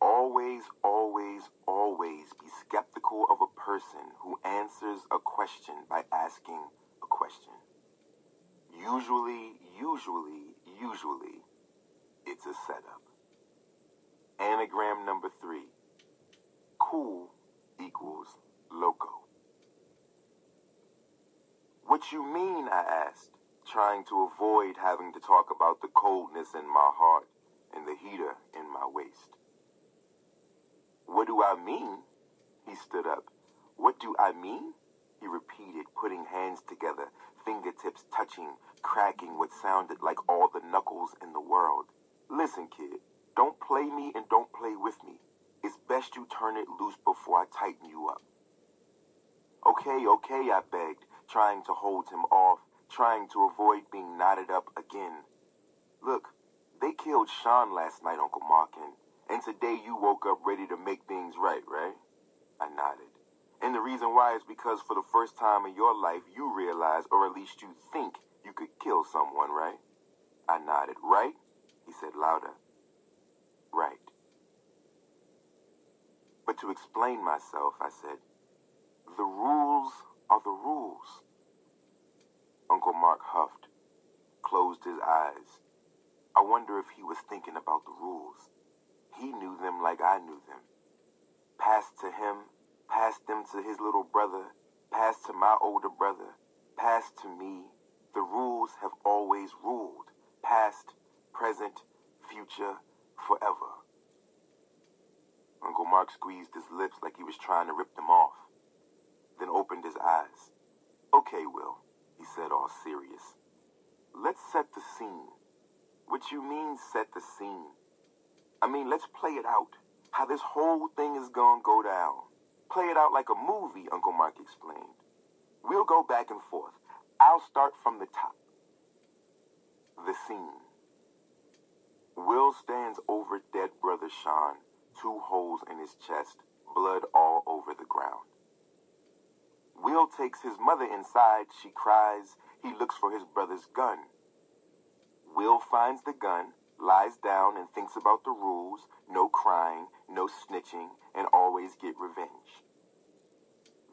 Always, always, always be skeptical of a person who answers a question by asking a question. Usually, usually, usually, it's a setup. Anagram number three. Cool equals loco. What you mean, I asked, trying to avoid having to talk about the coldness in my heart and the heater in my waist. What do I mean? He stood up. What do I mean? He repeated, putting hands together, fingertips touching, cracking what sounded like all the knuckles in the world. Listen, kid, don't play me and don't play with me. It's best you turn it loose before I tighten you up. Okay, okay, I begged, trying to hold him off, trying to avoid being knotted up again. Look, they killed Shawn last night, Uncle Markin, and today you woke up ready to make things right, right? I nodded. And the reason why is because for the first time in your life, you realize, or at least you think, you could kill someone, right? I nodded. Right? He said louder. Right. But to explain myself, I said, the rules are the rules. Uncle Mark huffed, closed his eyes. I wonder if he was thinking about the rules. He knew them like I knew them. Passed to him, passed them to his little brother, passed to my older brother, passed to me. The rules have always ruled. Past, present, future, forever. Uncle Mark squeezed his lips like he was trying to rip them off, then opened his eyes. Okay, Will, he said, all serious. Let's set the scene. What you mean, set the scene? I mean, let's play it out. How this whole thing is gonna go down. play it out like a movie, Uncle Mark explained. We'll go back and forth. I'll start from the top. The scene. Will stands over dead brother Shawn, two holes in his chest, blood all over the ground. Will takes his mother inside. She cries. He looks for his brother's gun. Will finds the gun, lies down, and thinks about the rules no crying, no snitching, and always get revenge.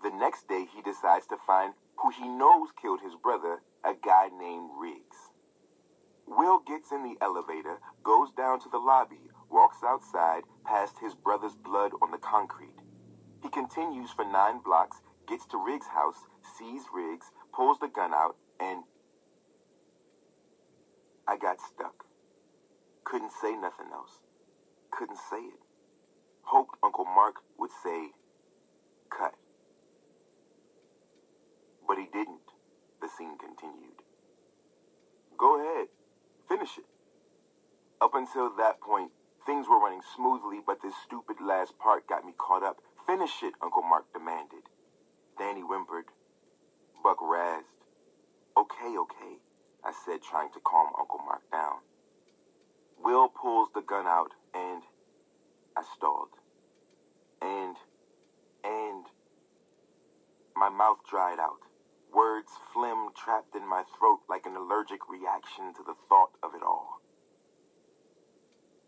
The next day, he decides to find who he knows killed his brother, a guy named Riggs. Will gets in the elevator, goes down to the lobby, walks outside past his brother's blood on the concrete. He continues for nine blocks, gets to Riggs' house, sees Riggs, pulls the gun out, and I got stuck. Couldn't say nothing else. Couldn't say it. Hoped Uncle Mark would say, cut. But he didn't. The scene continued. Go ahead. Finish it. Up until that point, things were running smoothly, but this stupid last part got me caught up. Finish it, Uncle Mark demanded. Dani whimpered. Buck razzed. Okay, okay, I said, trying to calm Uncle Mark down. Will pulls the gun out, and I stalled. And, and, my mouth dried out. Words phlegm trapped in my throat like an allergic reaction to the thought of it all.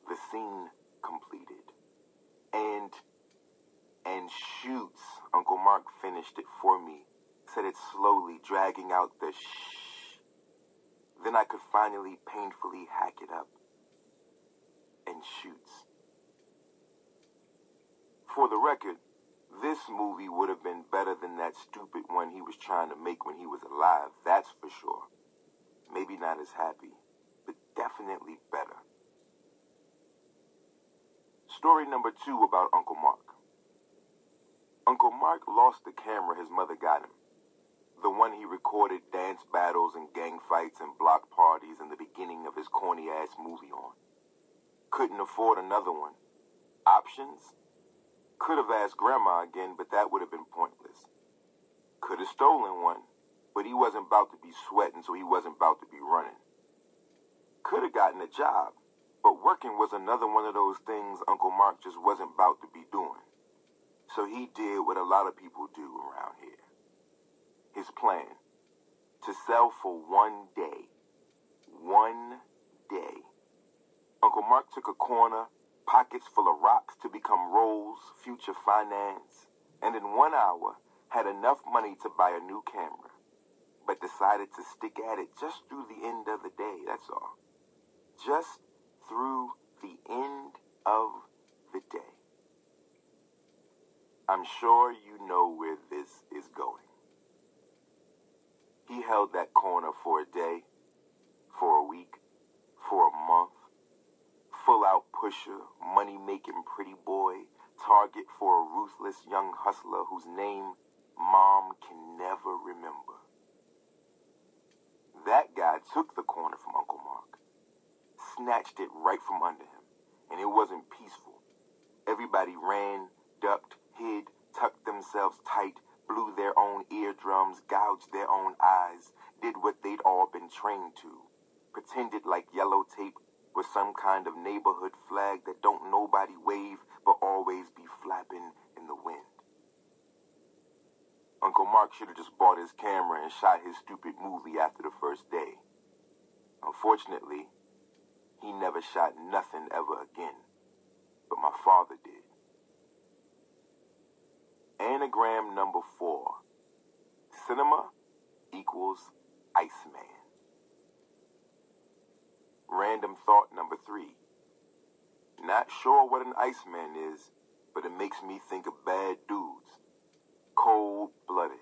The scene completed. And, and shoots, Uncle Mark finished it for me, said it slowly, dragging out the shh. Then I could finally painfully hack it up. And shoots. For the record, this movie would have been better than that stupid one he was trying to make when he was alive, that's for sure. Maybe not as happy, but definitely better. Story number two about Uncle Mark. Uncle Mark lost the camera his mother got him. The one he recorded dance battles and gang fights and block parties in the beginning of his corny ass movie on. Couldn't afford another one. Options? Could have asked Grandma again, but that would have been pointless. Could have stolen one, but he wasn't about to be sweating, so he wasn't about to be running. Could have gotten a job, but working was another one of those things Uncle Mark just wasn't about to be doing. So he did what a lot of people do around here. His plan to sell for one day. One day. Uncle Mark took a corner pockets full of rocks to become Rolls, future finance, and in one hour had enough money to buy a new camera, but decided to stick at it just through the end of the day, that's all. Just through the end of the day. I'm sure you know where this is going. He held that corner for a day, for a week, for a month, full out pusher, money making pretty boy, target for a ruthless young hustler whose name mom can never remember. That guy took the corner from Uncle Mark, snatched it right from under him, and it wasn't peaceful. Everybody ran, ducked, hid, tucked themselves tight, blew their own eardrums, gouged their own eyes, did what they'd all been trained to, pretended like yellow tape was some kind of neighborhood flag that don't nobody wave but always be flapping in the wind. Uncle Mark should have just bought his camera and shot his stupid movie after the first day. Unfortunately, he never shot nothing ever again, but my father did. Anagram number four. Cinema equals Iceman. Random thought number three. Not sure what an Iceman is, but it makes me think of bad dudes. Cold blooded.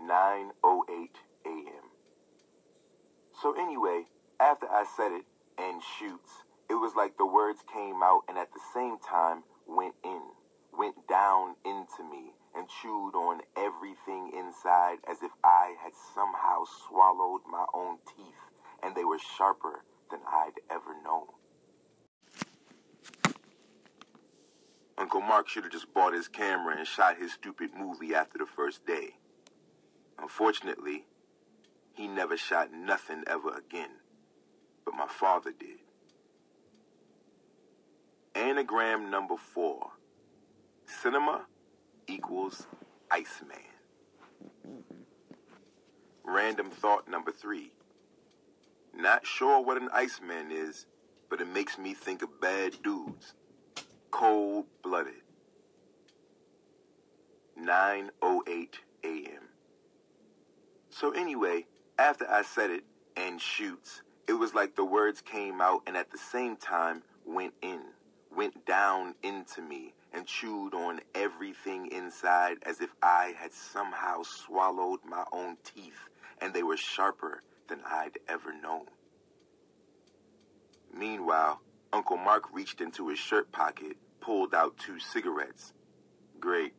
9.08 a.m. So anyway, after I said it, and shoots, it was like the words came out and at the same time went in, went down into me, and chewed on everything inside as if I had somehow swallowed my own teeth and they were sharper than I'd ever known. Uncle Mark should have just bought his camera and shot his stupid movie after the first day. Unfortunately, he never shot nothing ever again, but my father did. Anagram number four cinema equals Iceman. Random thought number three. Not sure what an Iceman is, but it makes me think of bad dudes. Cold blooded. 9.08 a.m. So anyway, after I said it, and shoots, it was like the words came out and at the same time went in, went down into me, and chewed on everything inside as if I had somehow swallowed my own teeth and they were sharper than I'd ever known. Meanwhile, Uncle Mark reached into his shirt pocket, pulled out two cigarettes. Great,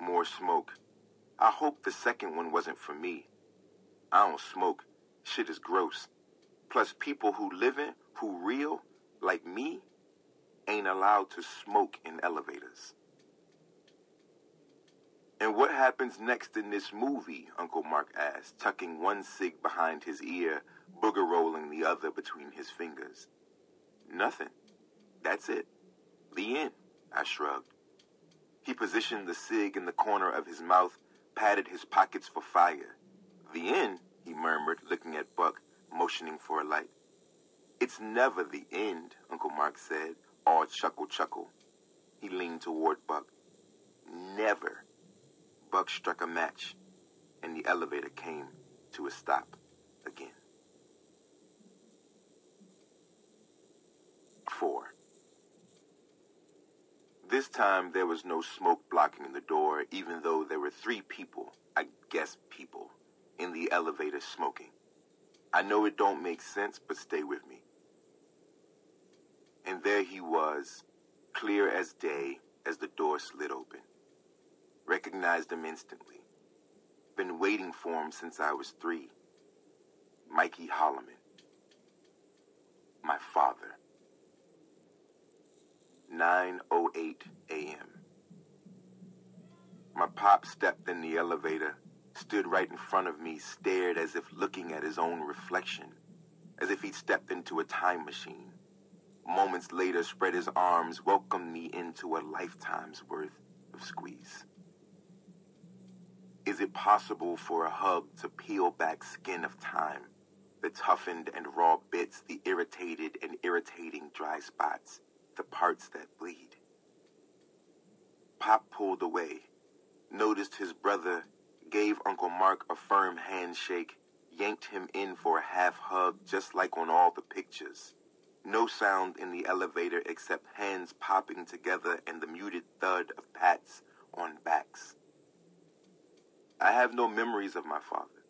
more smoke. I hope the second one wasn't for me. I don't smoke. Shit is gross. Plus, people who live in, who real, like me, ain't allowed to smoke in elevators. And what happens next in this movie? Uncle Mark asked, tucking one cig behind his ear, booger rolling the other between his fingers. Nothing. That's it. The end, I shrugged. He positioned the cig in the corner of his mouth, patted his pockets for fire. The end, he murmured, looking at Buck, motioning for a light. It's never the end, Uncle Mark said, all chuckle chuckle. He leaned toward Buck. Never. Buck struck a match, and the elevator came to a stop again. 4. This time there was no smoke blocking the door, even though there were three people, I guess people, in the elevator smoking. I know it don't make sense, but stay with me. And there he was, clear as day as the door slid open. Recognized him instantly. Been waiting for him since I was three. Mikey Holloman. My father. 9.08 a.m. My pop stepped in the elevator, stood right in front of me, stared as if looking at his own reflection, as if he'd stepped into a time machine. Moments later, spread his arms, welcomed me into a lifetime's worth of squeeze. Is it possible for a hug to peel back skin of time, the toughened and raw bits, the irritated and irritating dry spots, the parts that bleed? Pop pulled away, noticed his brother, gave Uncle Mark a firm handshake, yanked him in for a half hug, just like on all the pictures. No sound in the elevator except hands popping together and the muted thud of pats on backs. I have no memories of my father.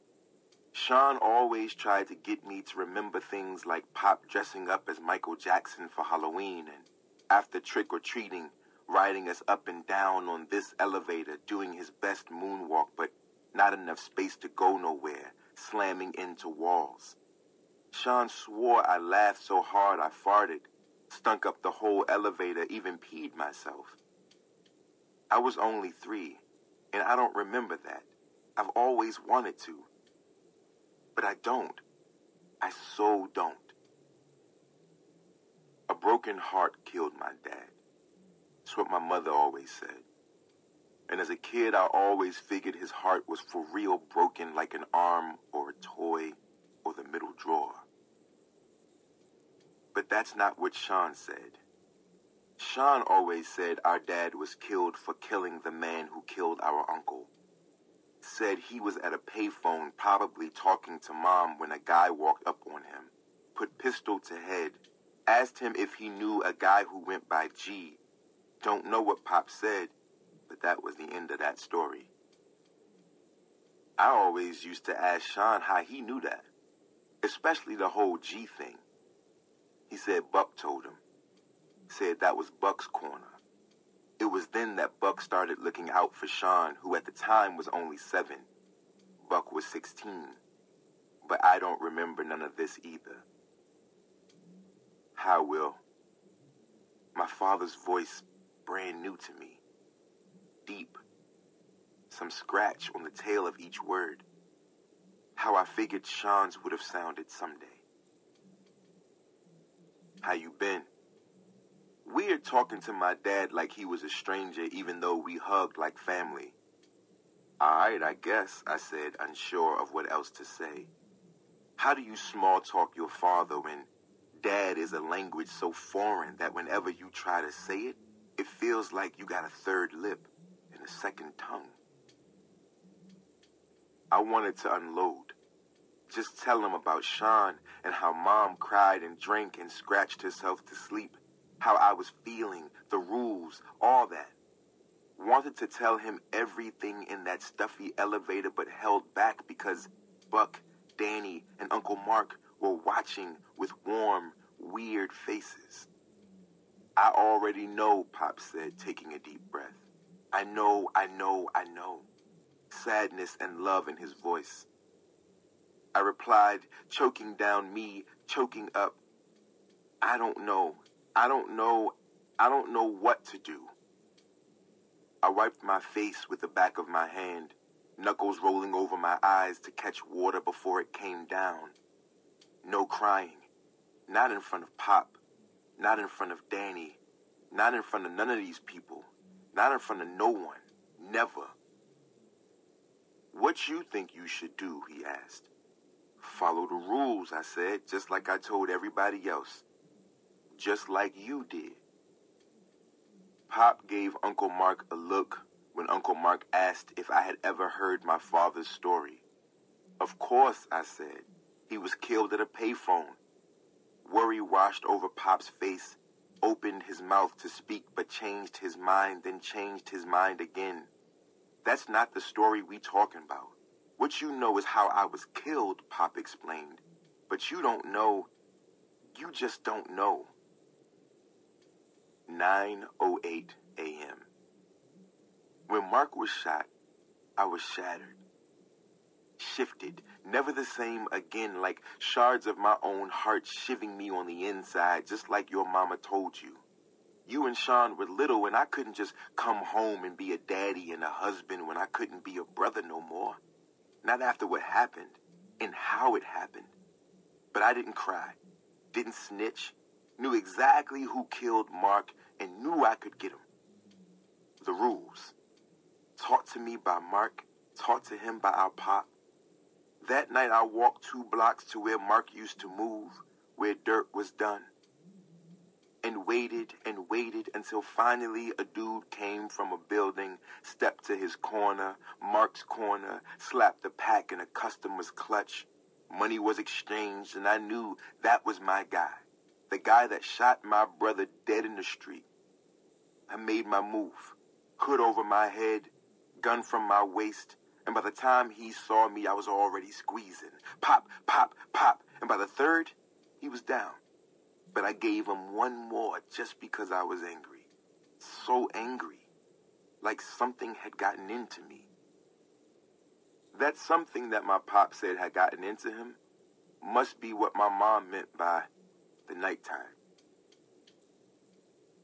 Shawn always tried to get me to remember things like Pop dressing up as Michael Jackson for Halloween and after trick or treating, riding us up and down on this elevator, doing his best moonwalk, but not enough space to go nowhere, slamming into walls. Shawn swore I laughed so hard I farted, stunk up the whole elevator, even peed myself. I was only three, and I don't remember that. I've always wanted to. But I don't. I so don't. A broken heart killed my dad. That's what my mother always said. And as a kid, I always figured his heart was for real broken like an arm or a toy or the middle drawer. But that's not what Shawn said. Shawn always said our dad was killed for killing the man who killed our uncle said he was at a payphone probably talking to mom when a guy walked up on him, put pistol to head, asked him if he knew a guy who went by G. Don't know what Pop said, but that was the end of that story. I always used to ask Shawn how he knew that, especially the whole G thing. He said Buck told him. Said that was Buck's corner. It was then that Buck started looking out for Shawn, who at the time was only seven. Buck was 16. But I don't remember none of this either. How will? My father's voice brand new to me. Deep. Some scratch on the tail of each word. How I figured Shawn's would have sounded someday. How you been? Weird talking to my dad like he was a stranger even though we hugged like family. Alright, I guess, I said, unsure of what else to say. How do you small talk your father when dad is a language so foreign that whenever you try to say it, it feels like you got a third lip and a second tongue? I wanted to unload. Just tell him about Shawn and how mom cried and drank and scratched herself to sleep. How I was feeling, the rules, all that. Wanted to tell him everything in that stuffy elevator, but held back because Buck, Dani, and Uncle Mark were watching with warm, weird faces. I already know, Pop said, taking a deep breath. I know, I know, I know. Sadness and love in his voice. I replied, choking down me, choking up. I don't know. I don't know. I don't know what to do. I wiped my face with the back of my hand, knuckles rolling over my eyes to catch water before it came down. No crying. Not in front of Pop. Not in front of Dani. Not in front of none of these people. Not in front of no one. Never. What you think you should do, he asked. Follow the rules, I said, just like I told everybody else. Just like you did. Pop gave Uncle Mark a look when Uncle Mark asked if I had ever heard my father's story. Of course, I said. He was killed at a payphone. Worry washed over Pop's face, opened his mouth to speak, but changed his mind, then changed his mind again. That's not the story we talking about. What you know is how I was killed, Pop explained. But you don't know. You just don't know. 9.08 a.m. When Mark was shot, I was shattered. Shifted, never the same again, like shards of my own heart shiving me on the inside, just like your mama told you. You and Shawn were little, and I couldn't just come home and be a daddy and a husband when I couldn't be a brother no more. Not after what happened and how it happened. But I didn't cry, didn't snitch, knew exactly who killed Mark and knew I could get him. The rules. Taught to me by Mark, taught to him by our pop. That night I walked two blocks to where Mark used to move, where dirt was done. And waited and waited until finally a dude came from a building, stepped to his corner, Mark's corner, slapped a pack in a customer's clutch. Money was exchanged, and I knew that was my guy. The guy that shot my brother dead in the street. I made my move. Hood over my head, gun from my waist, and by the time he saw me, I was already squeezing. Pop, pop, pop, and by the third, he was down. But I gave him one more just because I was angry. So angry. Like something had gotten into me. That something that my pop said had gotten into him must be what my mom meant by the nighttime.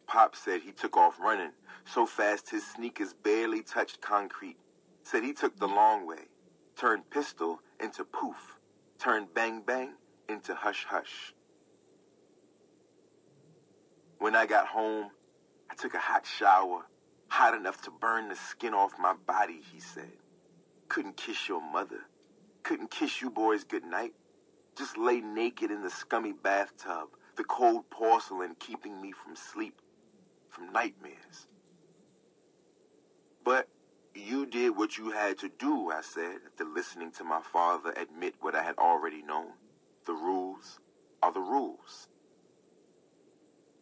Pop said he took off running so fast his sneakers barely touched concrete. Said he took the long way, turned pistol into poof, turned bang bang into hush hush. When I got home, I took a hot shower, hot enough to burn the skin off my body, he said. Couldn't kiss your mother. Couldn't kiss you boys goodnight. Just lay naked in the scummy bathtub, the cold porcelain keeping me from sleep, from nightmares. But you did what you had to do, I said, after listening to my father admit what I had already known. The rules are the rules.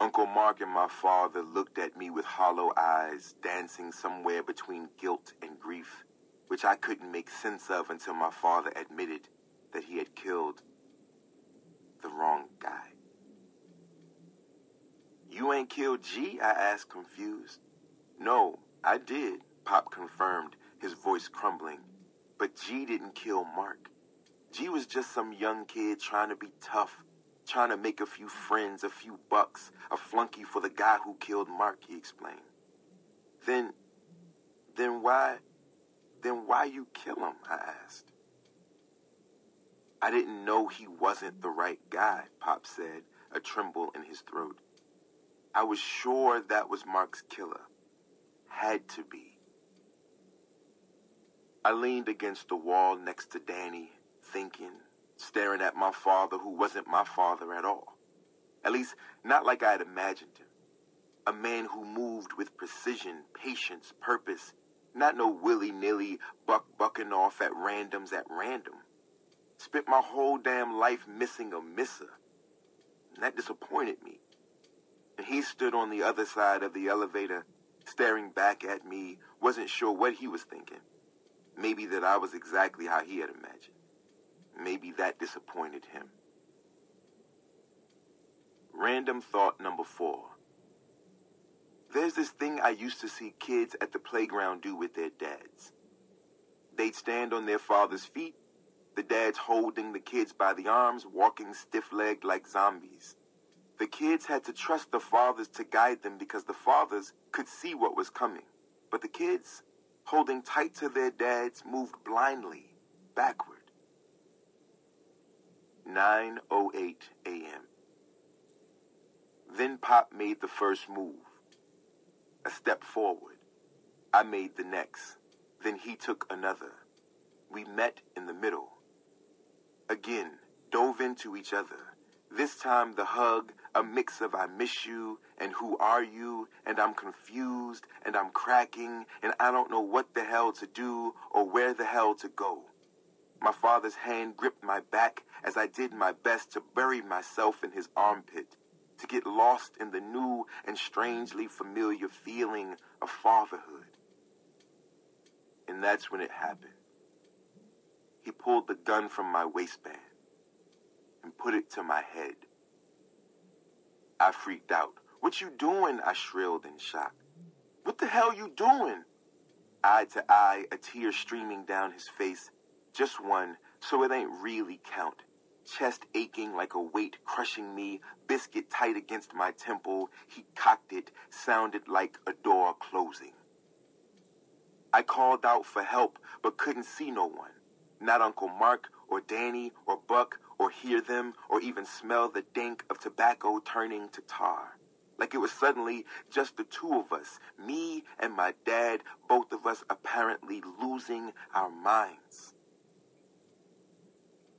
Uncle Mark and my father looked at me with hollow eyes, dancing somewhere between guilt and grief, which I couldn't make sense of until my father admitted that he had killed the wrong guy. You ain't killed G? I asked, confused. No, I did, Pop confirmed, his voice crumbling. But G didn't kill Mark. G was just some young kid trying to be tough, trying to make a few friends, a few bucks, a flunky for the guy who killed Mark, he explained. Then, then why, then why you kill him? I asked. I didn't know he wasn't the right guy, Pop said, a tremble in his throat. I was sure that was Mark's killer. Had to be. I leaned against the wall next to Dani, thinking, staring at my father who wasn't my father at all. At least, not like I had imagined him. A man who moved with precision, patience, purpose, not no willy-nilly buck bucking off at randoms at random. Spent my whole damn life missing a misser. And that disappointed me. And he stood on the other side of the elevator, staring back at me, wasn't sure what he was thinking. Maybe that I was exactly how he had imagined. Maybe that disappointed him. Random thought number four. There's this thing I used to see kids at the playground do with their dads. They'd stand on their father's feet, the dads holding the kids by the arms, walking stiff-legged like zombies. The kids had to trust the fathers to guide them because the fathers could see what was coming. But the kids, holding tight to their dads, moved blindly, backward. 9.08 a.m. Then Pop made the first move. A step forward. I made the next. Then he took another. We met in the middle. Again, dove into each other. This time the hug, a mix of I miss you and who are you and I'm confused and I'm cracking and I don't know what the hell to do or where the hell to go. My father's hand gripped my back as I did my best to bury myself in his armpit, to get lost in the new and strangely familiar feeling of fatherhood. And that's when it happened. He pulled the gun from my waistband and put it to my head. I freaked out. What you doing? I shrilled in shock. What the hell you doing? Eye to eye, a tear streaming down his face. Just one, so it ain't really count. Chest aching like a weight crushing me, biscuit tight against my temple. He cocked it, sounded like a door closing. I called out for help, but couldn't see no one. Not Uncle Mark or Dani or Buck or hear them or even smell the dank of tobacco turning to tar. Like it was suddenly just the two of us, me and my dad, both of us apparently losing our minds.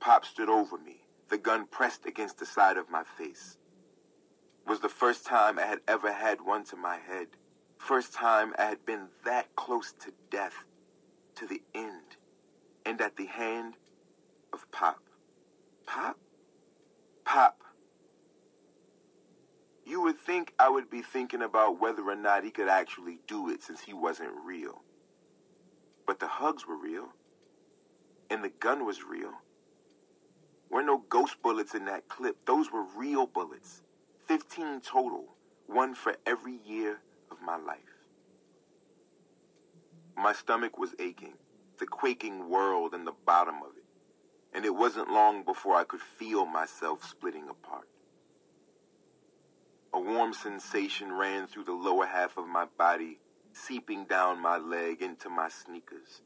Pop stood over me, the gun pressed against the side of my face. It was the first time I had ever had one to my head. First time I had been that close to death, to the end, and at the hand of Pop. Pop? Pop. You would think I would be thinking about whether or not he could actually do it since he wasn't real. But the hugs were real. And the gun was real. Were no ghost bullets in that clip. Those were real bullets. 15 total. One for every year of my life. My stomach was aching. The quaking world in the bottom of it. And it wasn't long before I could feel myself splitting apart. A warm sensation ran through the lower half of my body, seeping down my leg into my sneakers.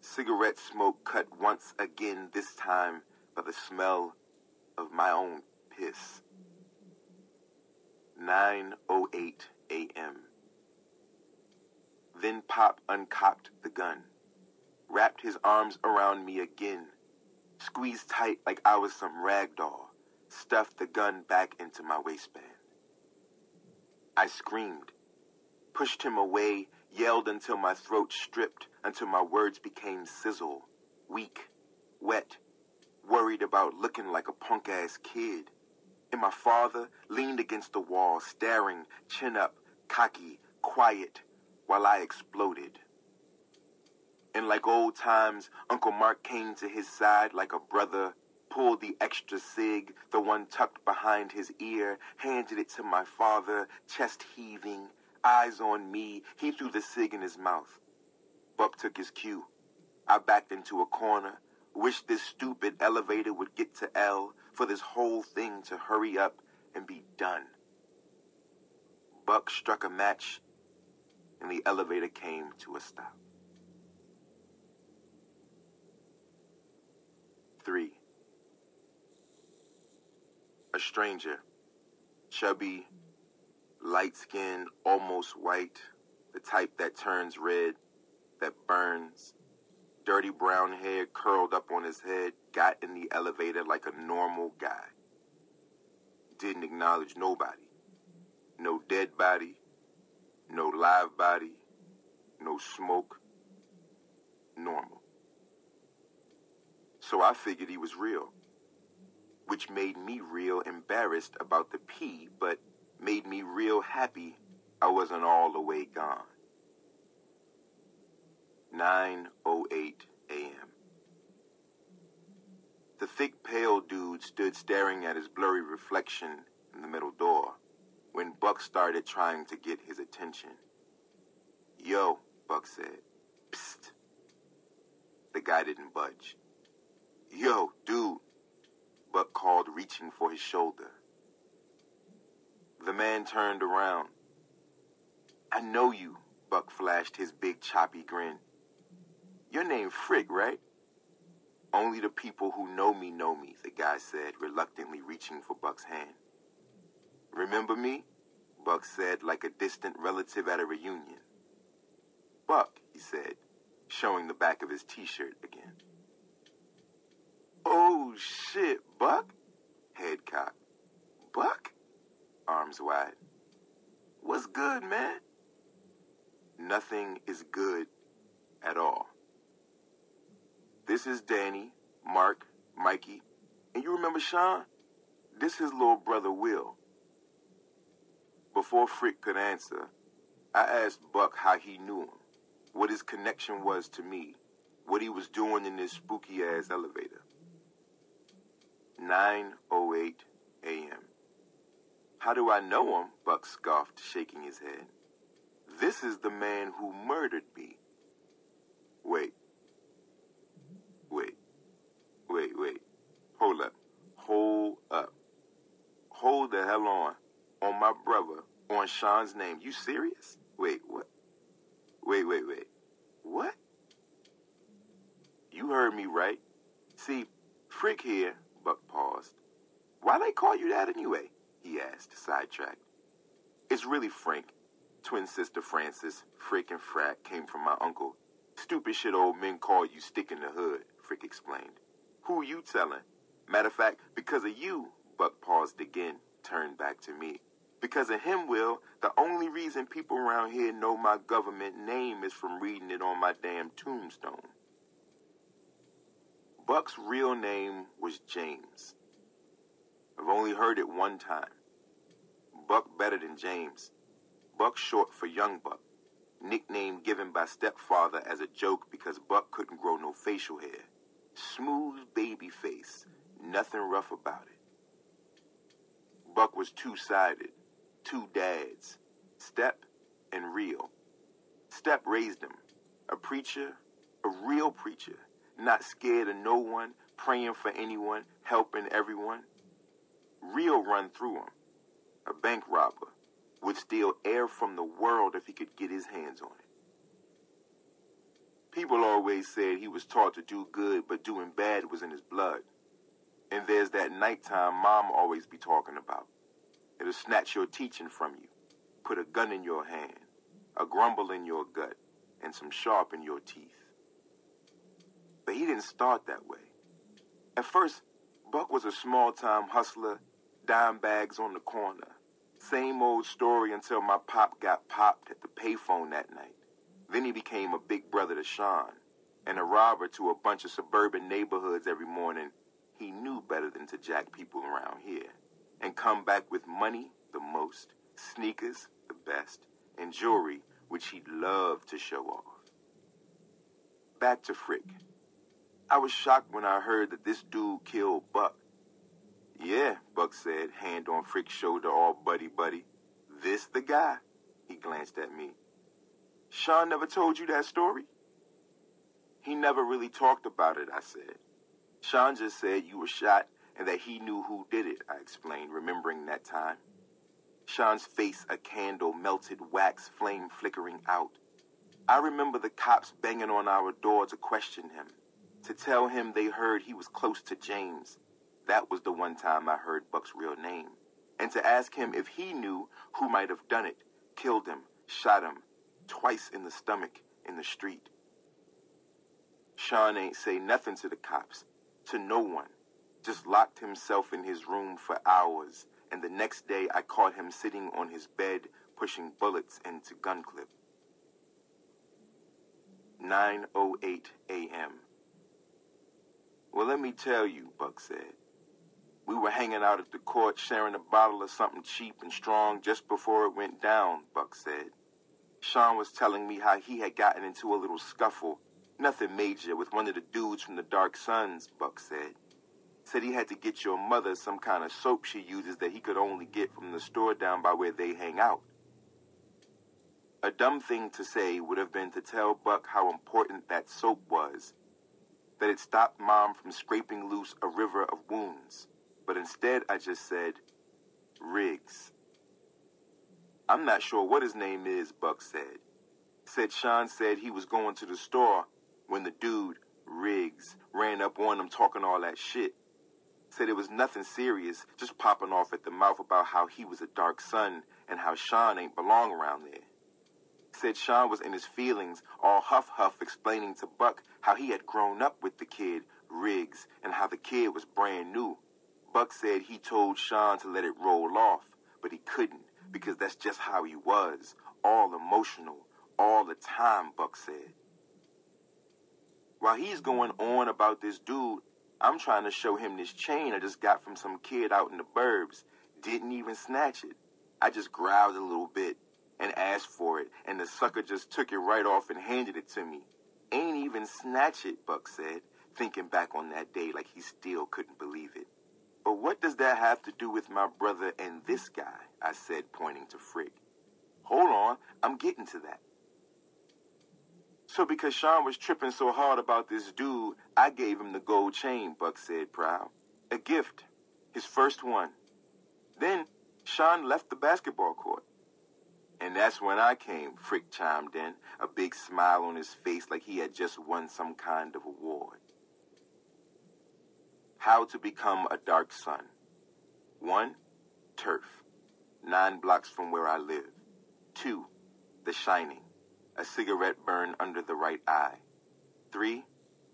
Cigarette smoke cut once again, this time by the smell of my own piss. 9.08 a.m. Then Pop uncocked the gun, wrapped his arms around me again, squeezed tight like I was some rag doll, stuffed the gun back into my waistband. I screamed, pushed him away, yelled until my throat stripped, until my words became sizzle, weak, wet, worried about looking like a punk ass kid. And my father leaned against the wall, staring, chin up, cocky, quiet, while I exploded. And like old times, Uncle Mark came to his side like a brother, pulled the extra cig, the one tucked behind his ear, handed it to my father, chest heaving, eyes on me. He threw the cig in his mouth. Buck took his cue. I backed into a corner, wished this stupid elevator would get to L for this whole thing to hurry up and be done. Buck struck a match and the elevator came to a stop. Three. A stranger, chubby, light skinned, almost white, the type that turns red, that burns, dirty brown hair curled up on his head, got in the elevator like a normal guy. Didn't acknowledge nobody. No dead body, no live body, no smoke, normal. So I figured he was real, which made me real embarrassed about the pee, but made me real happy I wasn't all the way gone. 9.08 a.m. The thick, pale dude stood staring at his blurry reflection in the middle door when Buck started trying to get his attention. Yo, Buck said. Psst. The guy didn't budge. Yo, dude, Buck called, reaching for his shoulder. The man turned around. I know you, Buck flashed his big choppy grin. Your name Frick, right? Only the people who know me know me, the guy said, reluctantly reaching for Buck's hand. Remember me? Buck said, like a distant relative at a reunion. Buck, he said, showing the back of his t-shirt again. Oh, shit, Buck? Head cocked. Buck? Arms wide. What's good, man? Nothing is good at all. This is Dani, Mark, Mikey, and you remember Shawn? This is his little brother Will. Before Frick could answer, I asked Buck how he knew him, what his connection was to me, what he was doing in this spooky ass elevator. 9.08 a.m. How do I know him? Buck scoffed, shaking his head. This is the man who murdered me. Wait. Wait. Wait, wait. Hold up. Hold up. Hold the hell on. On my brother, on Shawn's name. You serious? Wait, what? Wait, wait, wait. What? You heard me right. See, Frick here, Buck paused. Why they call you that anyway? He asked, sidetracked. It's really Frank. Twin sister Francis, Frick and Frack came from my uncle. Stupid shit old men call you stick in the hood, Frick explained. Who you telling? Matter of fact, because of you, Buck paused again, turned back to me. Because of him, Will, the only reason people around here know my government name is from reading it on my damn tombstone. Buck's real name was James. I've only heard it one time. Buck better than James. Buck short for Young Buck, nickname given by stepfather as a joke because Buck couldn't grow no facial hair. Smooth baby face, nothing rough about it. Buck was two-sided, two dads, Step and Real. Step raised him, a preacher, a real preacher, not scared of no one, praying for anyone, helping everyone. Real run through him, a bank robber, would steal air from the world if he could get his hands on it. People always said he was taught to do good, but doing bad was in his blood. And there's that nighttime mom always be talking about. It'll snatch your teaching from you, put a gun in your hand, a grumble in your gut, and some sharp in your teeth. But he didn't start that way. At first, Buck was a small time hustler, dime bags on the corner. Same old story until my pop got popped at the payphone that night. Then he became a big brother to Shawn and a robber to a bunch of suburban neighborhoods every morning. He knew better than to jack people around here and come back with money the most, sneakers the best, and jewelry which he loved to show off. Back to Frick. I was shocked when I heard that this dude killed Buck. Yeah, Buck said, hand on Frick's shoulder, all buddy buddy. This the guy? He glanced at me. Shawn never told you that story? He never really talked about it, I said. Shawn just said you were shot and that he knew who did it, I explained, remembering that time. Shawn's face a candle, melted wax flame flickering out. I remember the cops banging on our door to question him, to tell him they heard he was close to James. That was the one time I heard Buck's real name. And to ask him if he knew who might have done it, killed him, shot him, twice in the stomach, in the street. Shawn ain't say nothing to the cops, to no one. Just locked himself in his room for hours, and the next day I caught him sitting on his bed pushing bullets into gun clip. 9:08 a.m. Well, let me tell you, Buck said. We were hanging out at the court sharing a bottle of something cheap and strong just before it went down, Buck said. Shawn was telling me how he had gotten into a little scuffle, nothing major, with one of the dudes from the Dark Suns, Buck said. Said he had to get your mother some kind of soap she uses that he could only get from the store down by where they hang out. A dumb thing to say would have been to tell Buck how important that soap was, that it stopped Mom from scraping loose a river of wounds. But instead, I just said, Riggs. I'm not sure what his name is, Buck said. Said Shawn said he was going to the store when the dude, Riggs, ran up on him talking all that shit. Said it was nothing serious, just popping off at the mouth about how he was a Dark Sun and how Shawn ain't belong around there. Said Shawn was in his feelings, all huff huff, explaining to Buck how he had grown up with the kid, Riggs, and how the kid was brand new. Buck said he told Shawn to let it roll off, but he couldn't because that's just how he was. All emotional, all the time, Buck said. While he's going on about this dude, I'm trying to show him this chain I just got from some kid out in the burbs. Didn't even snatch it. I just growled a little bit and asked for it, and the sucker just took it right off and handed it to me. Ain't even snatch it, Buck said, thinking back on that day like he still couldn't believe it. But what does that have to do with my brother and this guy? I said, pointing to Frick. Hold on, I'm getting to that. So because Shawn was tripping so hard about this dude, I gave him the gold chain, Buck said proud. A gift. His first one. Then Shawn left the basketball court. And that's when I came, Frick chimed in, a big smile on his face like he had just won some kind of award. How to become a Dark Sun. One, turf. Nine blocks from where I live. Two, The Shining. A cigarette burn under the right eye. Three,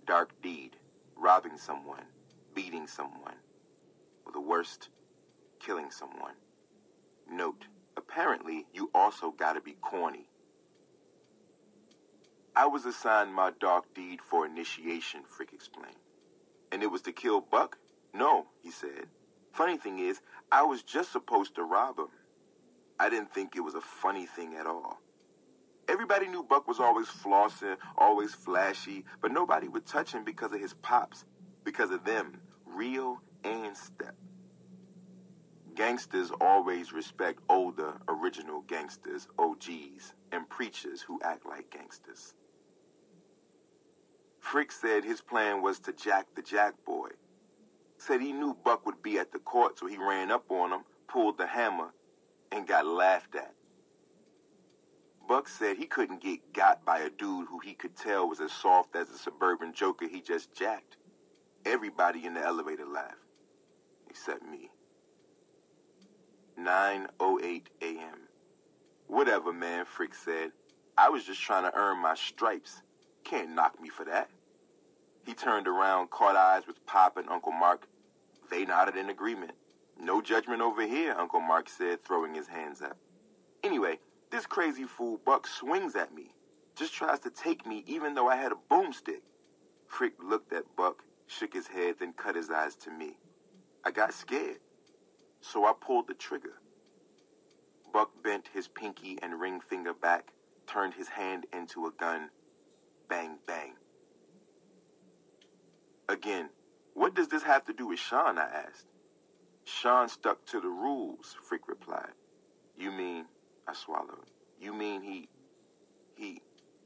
dark deed. Robbing someone. Beating someone. Or the worst, killing someone. Note, apparently you also gotta be corny. I was assigned my dark deed for initiation, Frick explained. And it was to kill Buck? No, he said. Funny thing is, I was just supposed to rob him. I didn't think it was a funny thing at all. Everybody knew Buck was always flossing, always flashy, but nobody would touch him because of his pops, because of them, real and step. Gangsters always respect older, original gangsters, OGs, and preachers who act like gangsters. Frick said his plan was to jack the jack boy. Said he knew Buck would be at the court, so he ran up on him, pulled the hammer, and got laughed at. Buck said he couldn't get got by a dude who he could tell was as soft as a suburban joker he just jacked. Everybody in the elevator laughed, except me. 9.08 a.m. Whatever, man, Frick said. I was just trying to earn my stripes. Can't knock me for that. He turned around, caught eyes with Pop and Uncle Mark. They nodded in agreement. No judgment over here, Uncle Mark said, throwing his hands up. Anyway, this crazy fool Buck swings at me. Just tries to take me even though I had a boomstick. Frick looked at Buck, shook his head, then cut his eyes to me. I got scared. So I pulled the trigger. Buck bent his pinky and ring finger back, turned his hand into a gun. Bang, bang. Again, what does this have to do with Shawn? I asked. Shawn stuck to the rules, Frick replied. You mean, I swallowed. You mean he, he,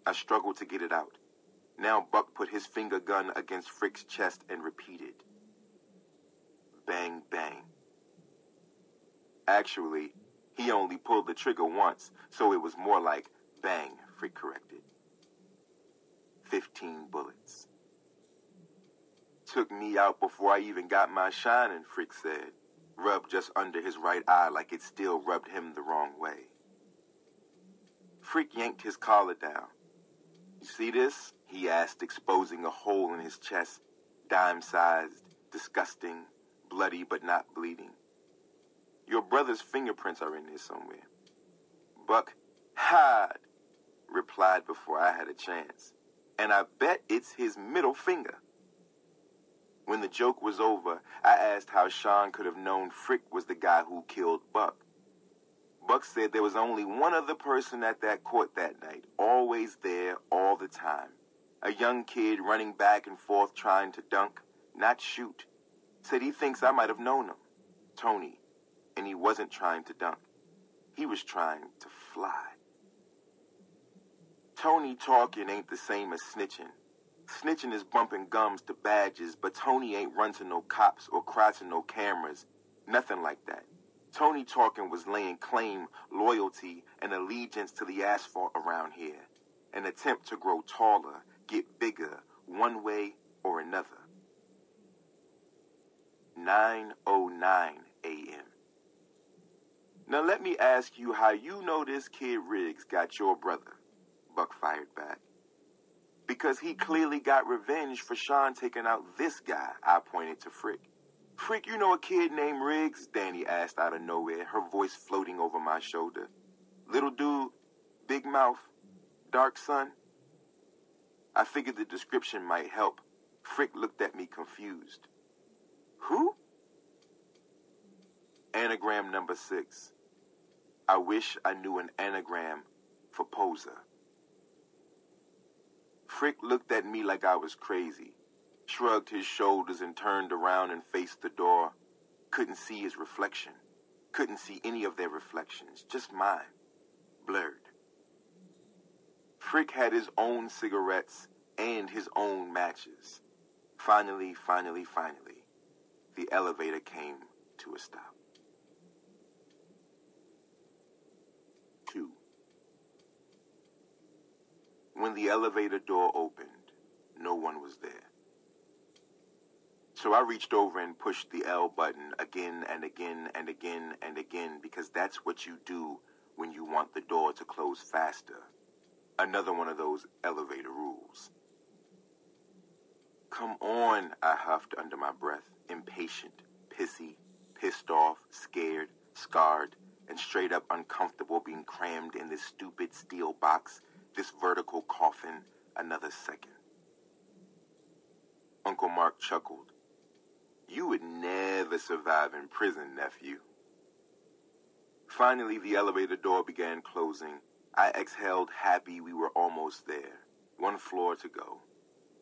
I struggled to get it out. Now Buck put his finger gun against Frick's chest and repeated. Bang, bang. Actually, He only pulled the trigger once, so it was more like bang, Frick corrected. Fifteen bullets. Took me out before I even got my shining, Frick said. Rubbed just under his right eye like it still rubbed him the wrong way. Frick yanked his collar down. You see this? He asked, exposing a hole in his chest, dime sized, disgusting, bloody but not bleeding. Your brother's fingerprints are in there somewhere. Buck had replied before I had a chance. And I bet it's his middle finger. When the joke was over, I asked how Shawn could have known Frick was the guy who killed Buck. Buck said there was only one other person at that court that night, always there, all the time. A young kid running back and forth trying to dunk, not shoot. Said he thinks I might have known him. Tony, and he wasn't trying to dunk. He was trying to fly. Tony talking ain't the same as snitching. Snitching is bumping gums to badges, but Tony ain't run to no cops or cry to no cameras. Nothing like that. Tony talking was laying claim, loyalty, and allegiance to the asphalt around here. An attempt to grow taller, get bigger, one way or another. 9.09 a.m. Now let me ask you how you know this kid Riggs got your brother. Buck fired back. Because he clearly got revenge for Shawn taking out this guy, I pointed to Frick. Frick, you know a kid named Riggs? Dani asked out of nowhere, her voice floating over my shoulder. Little dude, big mouth, dark sun. I figured the description might help. Frick looked at me confused. Who? Anagram number six. I wish I knew an anagram for poser. Frick looked at me like I was crazy, shrugged his shoulders and turned around and faced the door. Couldn't see his reflection. Couldn't see any of their reflections, just mine, blurred. Frick had his own cigarettes and his own matches. Finally, finally, finally, the elevator came to a stop. Two. When the elevator door opened, no one was there. So I reached over and pushed the L button again and again and again and again because that's what you do when you want the door to close faster. Another one of those elevator rules. Come on, I huffed under my breath, impatient, pissy, pissed off, scared, scarred, and straight up uncomfortable being crammed in this stupid steel box, this vertical coffin, another second. Uncle Mark chuckled. You would never survive in prison, nephew. Finally, the elevator door began closing. I exhaled, happy we were almost there. One floor to go.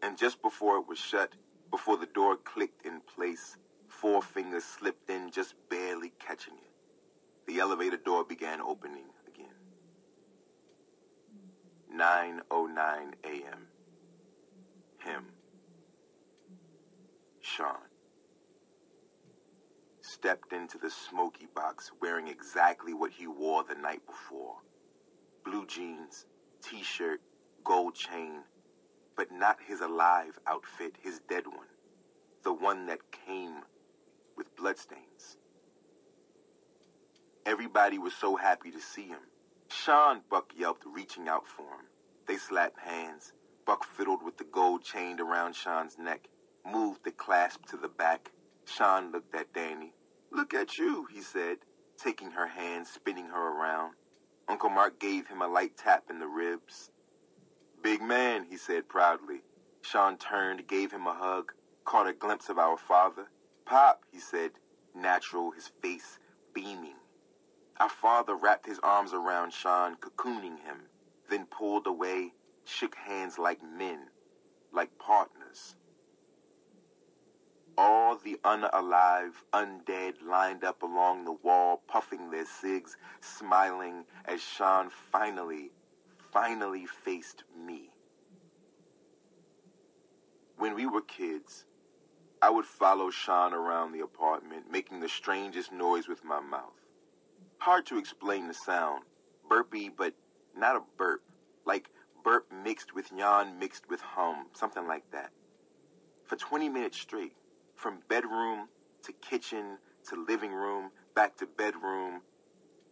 And just before it was shut, before the door clicked in place, four fingers slipped in, just barely catching it. The elevator door began opening. 9.09 a.m. Him. Shawn. Stepped into the smoky box wearing exactly what he wore the night before. Blue jeans, t-shirt, gold chain, but not his alive outfit, his dead one. The one that came with bloodstains. Everybody was so happy to see him. Shawn, Buck yelped, reaching out for him. They slapped hands. Buck fiddled with the gold chained around Shawn's neck, moved the clasp to the back. Shawn looked at Dani. Look at you, he said, taking her hand, spinning her around. Uncle Mark gave him a light tap in the ribs. Big man, he said proudly. Shawn turned, gave him a hug, caught a glimpse of our father. Pop, he said, natural, his face beaming. Our father wrapped his arms around Shawn, cocooning him, then pulled away, shook hands like men, like partners. All the unalive, undead lined up along the wall, puffing their cigs, smiling as Shawn finally, finally faced me. When we were kids, I would follow Shawn around the apartment, making the strangest noise with my mouth Hard to explain the sound. Burpy, but not a burp. Like burp mixed with yawn mixed with hum, something like that. For 20 minutes straight, from bedroom to kitchen to living room, back to bedroom.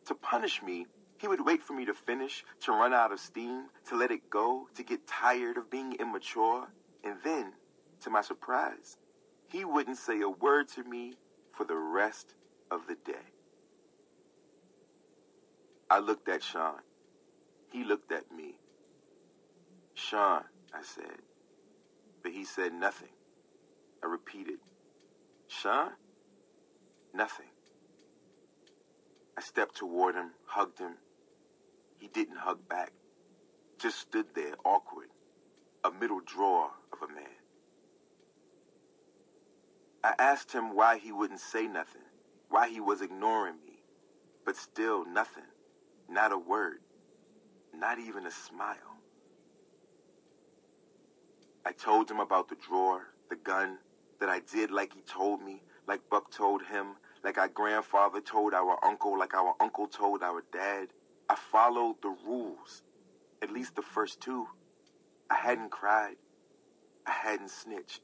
To punish me, he would wait for me to finish, to run out of steam, to let it go, to get tired of being immature, and then, to my surprise, he wouldn't say a word to me for the rest of the day. I looked at Shawn. He looked at me. Shawn, I said. But he said nothing. I repeated, Shawn? Nothing. I stepped toward him, hugged him. He didn't hug back. Just stood there, awkward, a middle drawer of a man. I asked him why he wouldn't say nothing, why he was ignoring me, but still nothing, not a word, not even a smile. I told him about the drawer, the gun, that I did like he told me, like Buck told him, like our grandfather told our uncle, like our uncle told our dad. I followed the rules, at least the first two. I hadn't cried. I hadn't snitched.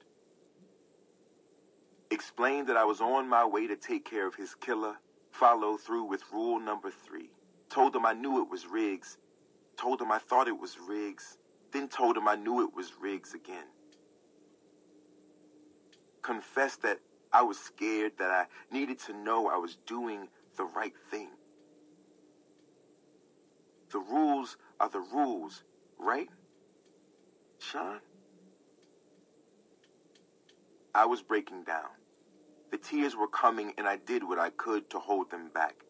Explained that I was on my way to take care of his killer, followed through with rule number three. Told him I knew it was Riggs. Told him I thought it was Riggs. Then told him I knew it was Riggs again. Confessed that I was scared, that I needed to know I was doing the right thing. The rules are the rules, right, Shawn? I was breaking down. The tears were coming, and I did what I could to hold them back.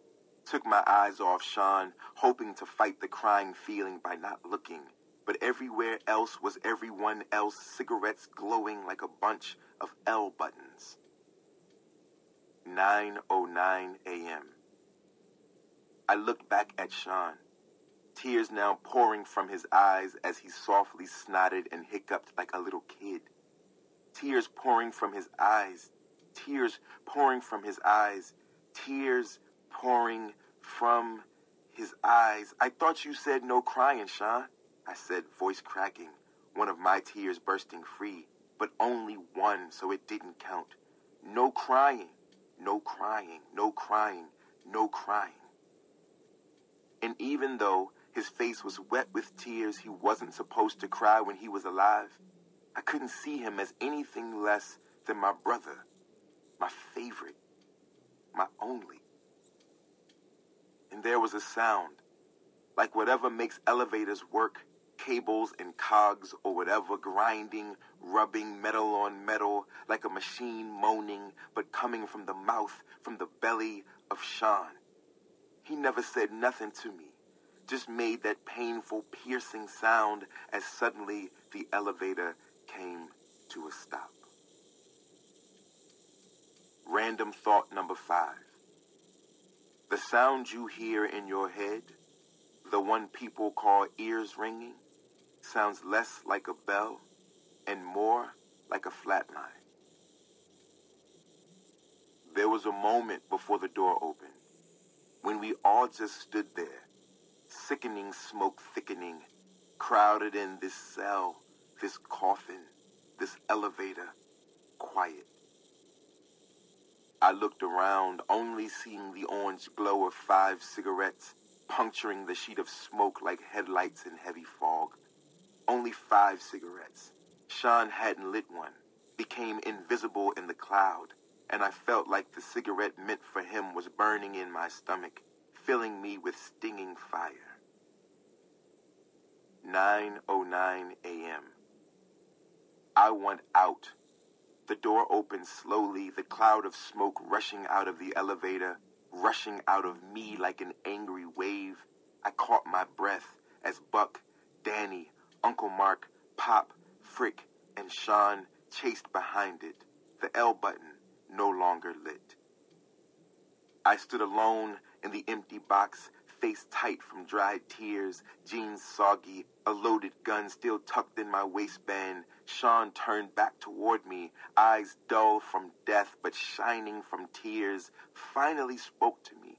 Took my eyes off Shawn, hoping to fight the crying feeling by not looking. But everywhere else was everyone else, cigarettes glowing like a bunch of L buttons. 9.09 a.m. I looked back at Shawn, tears now pouring from his eyes as he softly snotted and hiccuped like a little kid. Tears pouring from his eyes, tears pouring from his eyes, tears pouring from his eyes. I thought you said no crying, Shawn. I said, voice cracking, one of my tears bursting free, but only one, so it didn't count. No crying. No crying, no crying, no crying. And even though his face was wet with tears, he wasn't supposed to cry when he was alive. I couldn't see him as anything less than my brother, my favorite, my only. And there was a sound, like whatever makes elevators work cables and cogs or whatever, grinding, rubbing metal on metal like a machine moaning, but coming from the mouth, from the belly of Shawn. He never said nothing to me, just made that painful, piercing sound as suddenly the elevator came to a stop. Random thought number five. The sound you hear in your head, the one people call ears ringing, sounds less like a bell and more like a flatline. There was a moment before the door opened when we all just stood there, sickening smoke thickening, crowded in this cell, this coffin, this elevator, quiet. I looked around, only seeing the orange glow of five cigarettes puncturing the sheet of smoke like headlights in heavy fog only five cigarettes. Shawn hadn't lit one, became invisible in the cloud, and I felt like the cigarette meant for him was burning in my stomach, filling me with stinging fire. 9.09 a.m. I want out. The door opened slowly, the cloud of smoke rushing out of the elevator, rushing out of me like an angry wave. I caught my breath as Buck, Dani, Uncle Mark, Pop, Frick, and Shawn chased behind it, the L button no longer lit. I stood alone in the empty box, face tight from dried tears, jeans soggy, a loaded gun still tucked in my waistband. Shawn turned back toward me, eyes dull from death but shining from tears, finally spoke to me.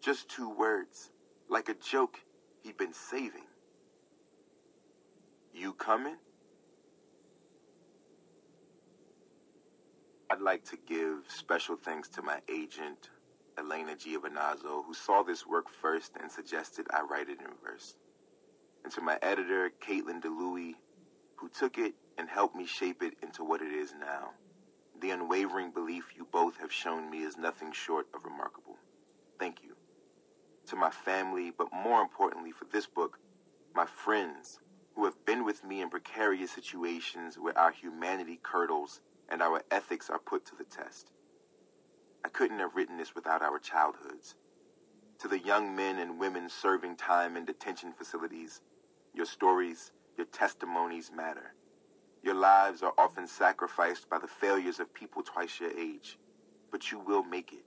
Just two words, like a joke he'd been saving. You coming? I'd like to give special thanks to my agent, Elena Giovinazzo, who saw this work first and suggested I write it in verse. And to my editor, Caitlyn Dlouhy, who took it and helped me shape it into what it is now. The unwavering belief you both have shown me is nothing short of remarkable. Thank you. To my family, but more importantly for this book, my friends who have been with me in precarious situations where our humanity curdles and our ethics are put to the test. I couldn't have written this without our childhoods. To the young men and women serving time in detention facilities, your stories, your testimonies matter. Your lives are often sacrificed by the failures of people twice your age, but you will make it.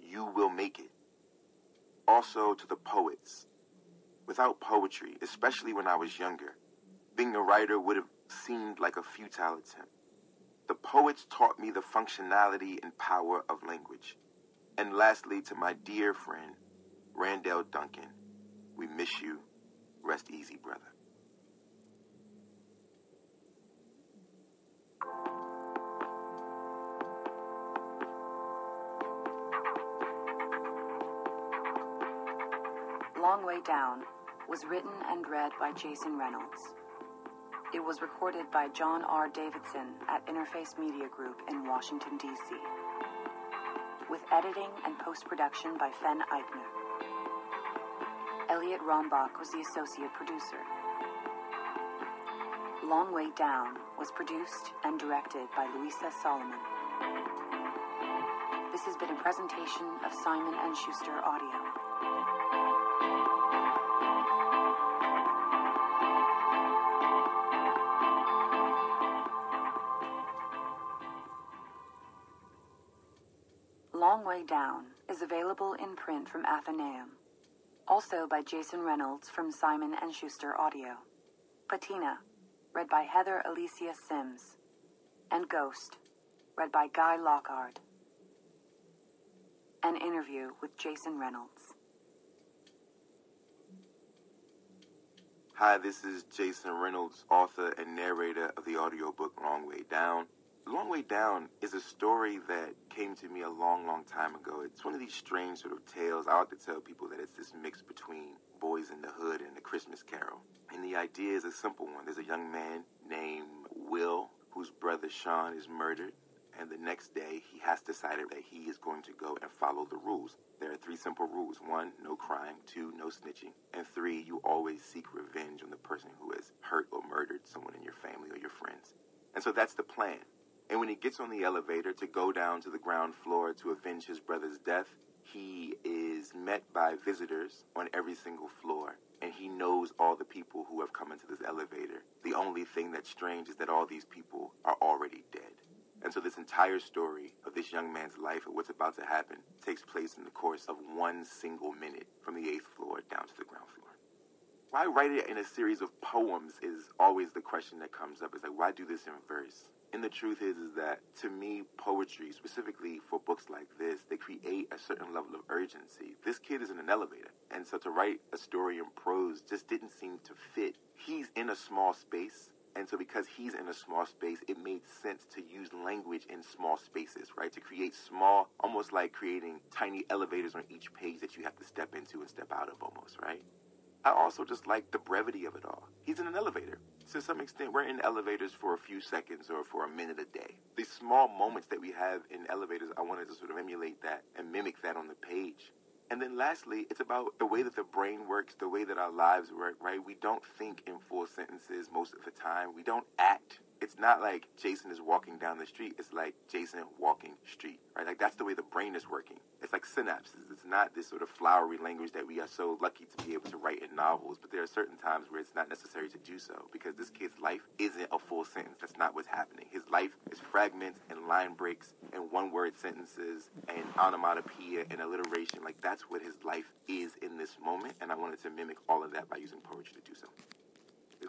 You will make it. Also to the poets. Without poetry, especially when I was younger, being a writer would have seemed like a futile attempt. The poets taught me the functionality and power of language. And lastly, to my dear friend, Randall Duncan, we miss you. Rest easy, brother. Long Way Down was written and read by Jason Reynolds. It was recorded by John R. Davidson at Interface Media Group in Washington, D.C., with editing and post production by Fen Eichner. Elliot Rombach was the associate producer. Long Way Down was produced and directed by Louisa Solomon. This has been a presentation of Simon Schuster Audio. Available in print from Atheneum. Also by Jason Reynolds from Simon Schuster Audio. Patina, read by Heather Alicia Simms. And Ghost, read by Guy Lockard. An interview with Jason Reynolds. Hi, this is Jason Reynolds, author and narrator of the audiobook Long Way Down. Long Way Down is a story that came to me a long, long time ago. It's one of these strange sort of tales. I like to tell people that it's this mix between Boys in the Hood and The Christmas Carol. And the idea is a simple one. There's a young man named Will whose brother Shawn is murdered. And the next day, he has decided that he is going to go and follow the rules. There are three simple rules. One, no crime. Two, no snitching. And three, you always seek revenge on the person who has hurt or murdered someone in your family or your friends. And so that's the plan. And when he gets on the elevator to go down to the ground floor to avenge his brother's death, he is met by visitors on every single floor. And he knows all the people who have come into this elevator. The only thing that's strange is that all these people are already dead. And so this entire story of this young man's life and what's about to happen takes place in the course of one single minute from the eighth floor down to the ground floor. Why write it in a series of poems is always the question that comes up. It's like, why do this in verse? And the truth is, is that to me, poetry, specifically for books like this, they create a certain level of urgency. This kid is in an elevator. And so to write a story in prose just didn't seem to fit. He's in a small space. And so because he's in a small space, it made sense to use language in small spaces, right? To create small, almost like creating tiny elevators on each page that you have to step into and step out of almost, right? I also just like the brevity of it all. He's in an elevator. To some extent, we're in elevators for a few seconds or for a minute a day. These small moments that we have in elevators, I wanted to sort of emulate that and mimic that on the page. And then lastly, it's about the way that the brain works, the way that our lives work, right? We don't think in full sentences most of the time. We don't act. It's not like Jason is walking down the street. It's like Jason walking street, right? Like that's the way the brain is working. It's like synapses. It's not this sort of flowery language that we are so lucky to be able to write in novels, but there are certain times where it's not necessary to do so because this kid's life isn't a full sentence. That's not what's happening. His life is fragments and line breaks and one word sentences and onomatopoeia and alliteration. Like that's what his life is in this moment, and I wanted to mimic all of that by using poetry to do so.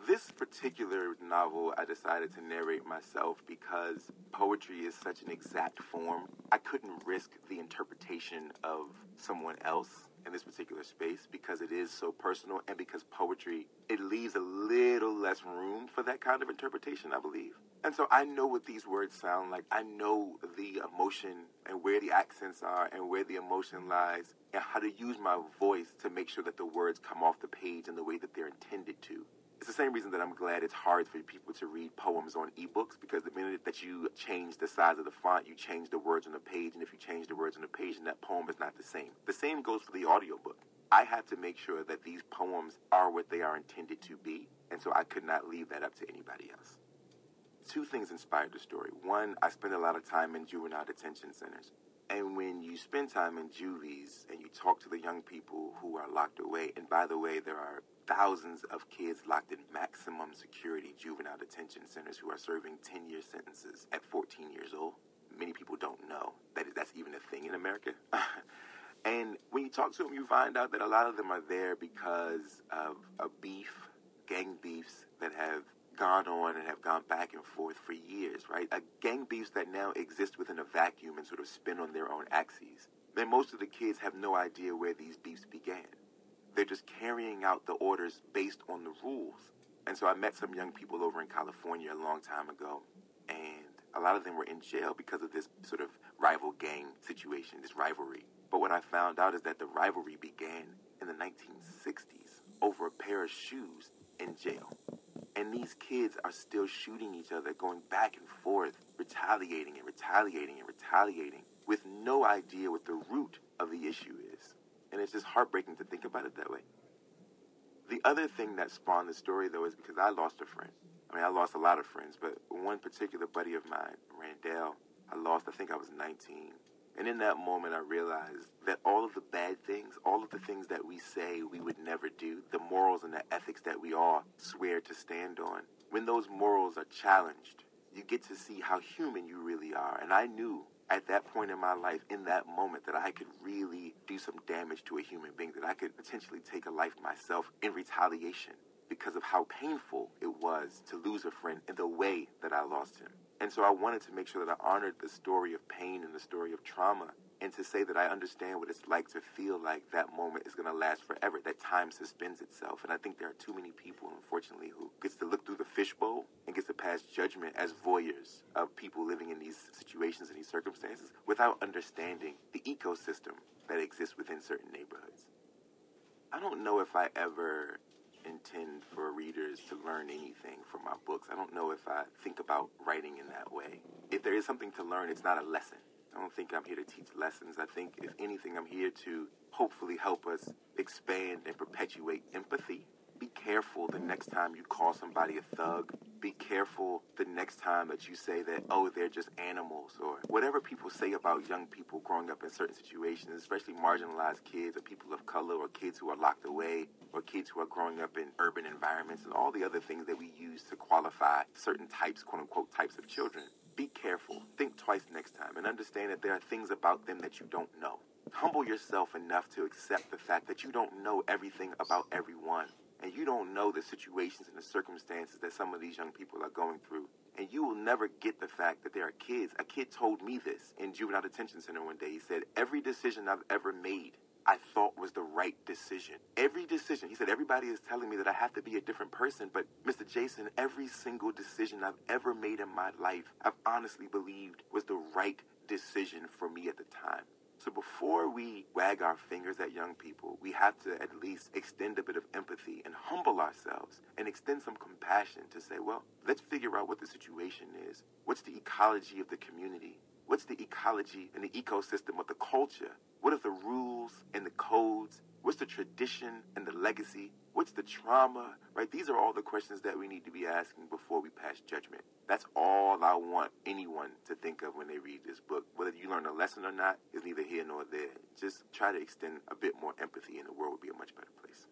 This particular novel, I decided to narrate myself because poetry is such an exact form. I couldn't risk the interpretation of someone else. in this particular space because it is so personal and because poetry, it leaves a little less room for that kind of interpretation, I believe. And so I know what these words sound like. I know the emotion and where the accents are and where the emotion lies and how to use my voice to make sure that the words come off the page in the way that they're intended to. It's the same reason that I'm glad it's hard for people to read poems on ebooks because the minute that you change the size of the font, you change the words on the page, and if you change the words on the page, then that poem is not the same. The same goes for the audiobook. I have to make sure that these poems are what they are intended to be, and so I could not leave that up to anybody else. Two things inspired the story. One, I spent a lot of time in juvenile detention centers. And when you spend time in juvies and you talk to the young people who are locked away, and by the way, there are thousands of kids locked in maximum security juvenile detention centers who are serving 10 year sentences at 14 years old. Many people don't know that that's even a thing in America. and when you talk to them, you find out that a lot of them are there because of a beef, gang beefs that have gone on and have gone back and forth for years, right? A gang beefs that now exist within a vacuum and sort of spin on their own axes. Then most of the kids have no idea where these beefs began. They're just carrying out the orders based on the rules. And so I met some young people over in California a long time ago, and a lot of them were in jail because of this sort of rival gang situation, this rivalry. But what I found out is that the rivalry began in the 1960s over a pair of shoes in jail. And these kids are still shooting each other, going back and forth, retaliating and retaliating and retaliating with no idea what the root of the issue is. And it's just heartbreaking to think about it that way. The other thing that spawned the story, though, is because I lost a friend. I mean, I lost a lot of friends, but one particular buddy of mine, Randall, I lost, I think I was 19. And in that moment, I realized that all of the bad things, all of the things that we say we would never do, the morals and the ethics that we all swear to stand on, when those morals are challenged, you get to see how human you really are. And I knew at that point in my life, in that moment, that I could really do some damage to a human being, that I could potentially take a life myself in retaliation because of how painful it was to lose a friend in the way that I lost him. And so I wanted to make sure that I honored the story of pain and the story of trauma and to say that I understand what it's like to feel like that moment is going to last forever, that time suspends itself. And I think there are too many people, unfortunately, who gets to look through the fishbowl and gets to pass judgment as voyeurs of people living in these situations and these circumstances without understanding the ecosystem that exists within certain neighborhoods. I don't know if I ever intend for readers to learn anything from my books. I don't know if I think about writing in that way. If there is something to learn, it's not a lesson. I don't think I'm here to teach lessons. I think, if anything, I'm here to hopefully help us expand and perpetuate empathy. Be careful the next time you call somebody a thug. Be careful the next time that you say that, oh, they're just animals, or whatever people say about young people growing up in certain situations, especially marginalized kids or people of color or kids who are locked away or kids who are growing up in urban environments and all the other things that we use to qualify certain types, quote unquote, types of children be careful. Think twice next time and understand that there are things about them that you don't know. Humble yourself enough to accept the fact that you don't know everything about everyone. And you don't know the situations and the circumstances that some of these young people are going through. And you will never get the fact that there are kids. A kid told me this in juvenile detention center one day. He said, Every decision I've ever made I thought was the right decision. Every decision, he said, everybody is telling me that I have to be a different person, but Mr. Jason, every single decision I've ever made in my life, I've honestly believed was the right decision for me at the time. So before we wag our fingers at young people, we have to at least extend a bit of empathy and humble ourselves and extend some compassion to say, well, let's figure out what the situation is. What's the ecology of the community? What's the ecology and the ecosystem of the culture? What are the rules and the codes? What's the tradition and the legacy? What's the trauma? Right? These are all the questions that we need to be asking before we pass judgment. That's all I want anyone to think of when they read this book. Whether you learn a lesson or not is neither here nor there. Just try to extend a bit more empathy and the world would be a much better place.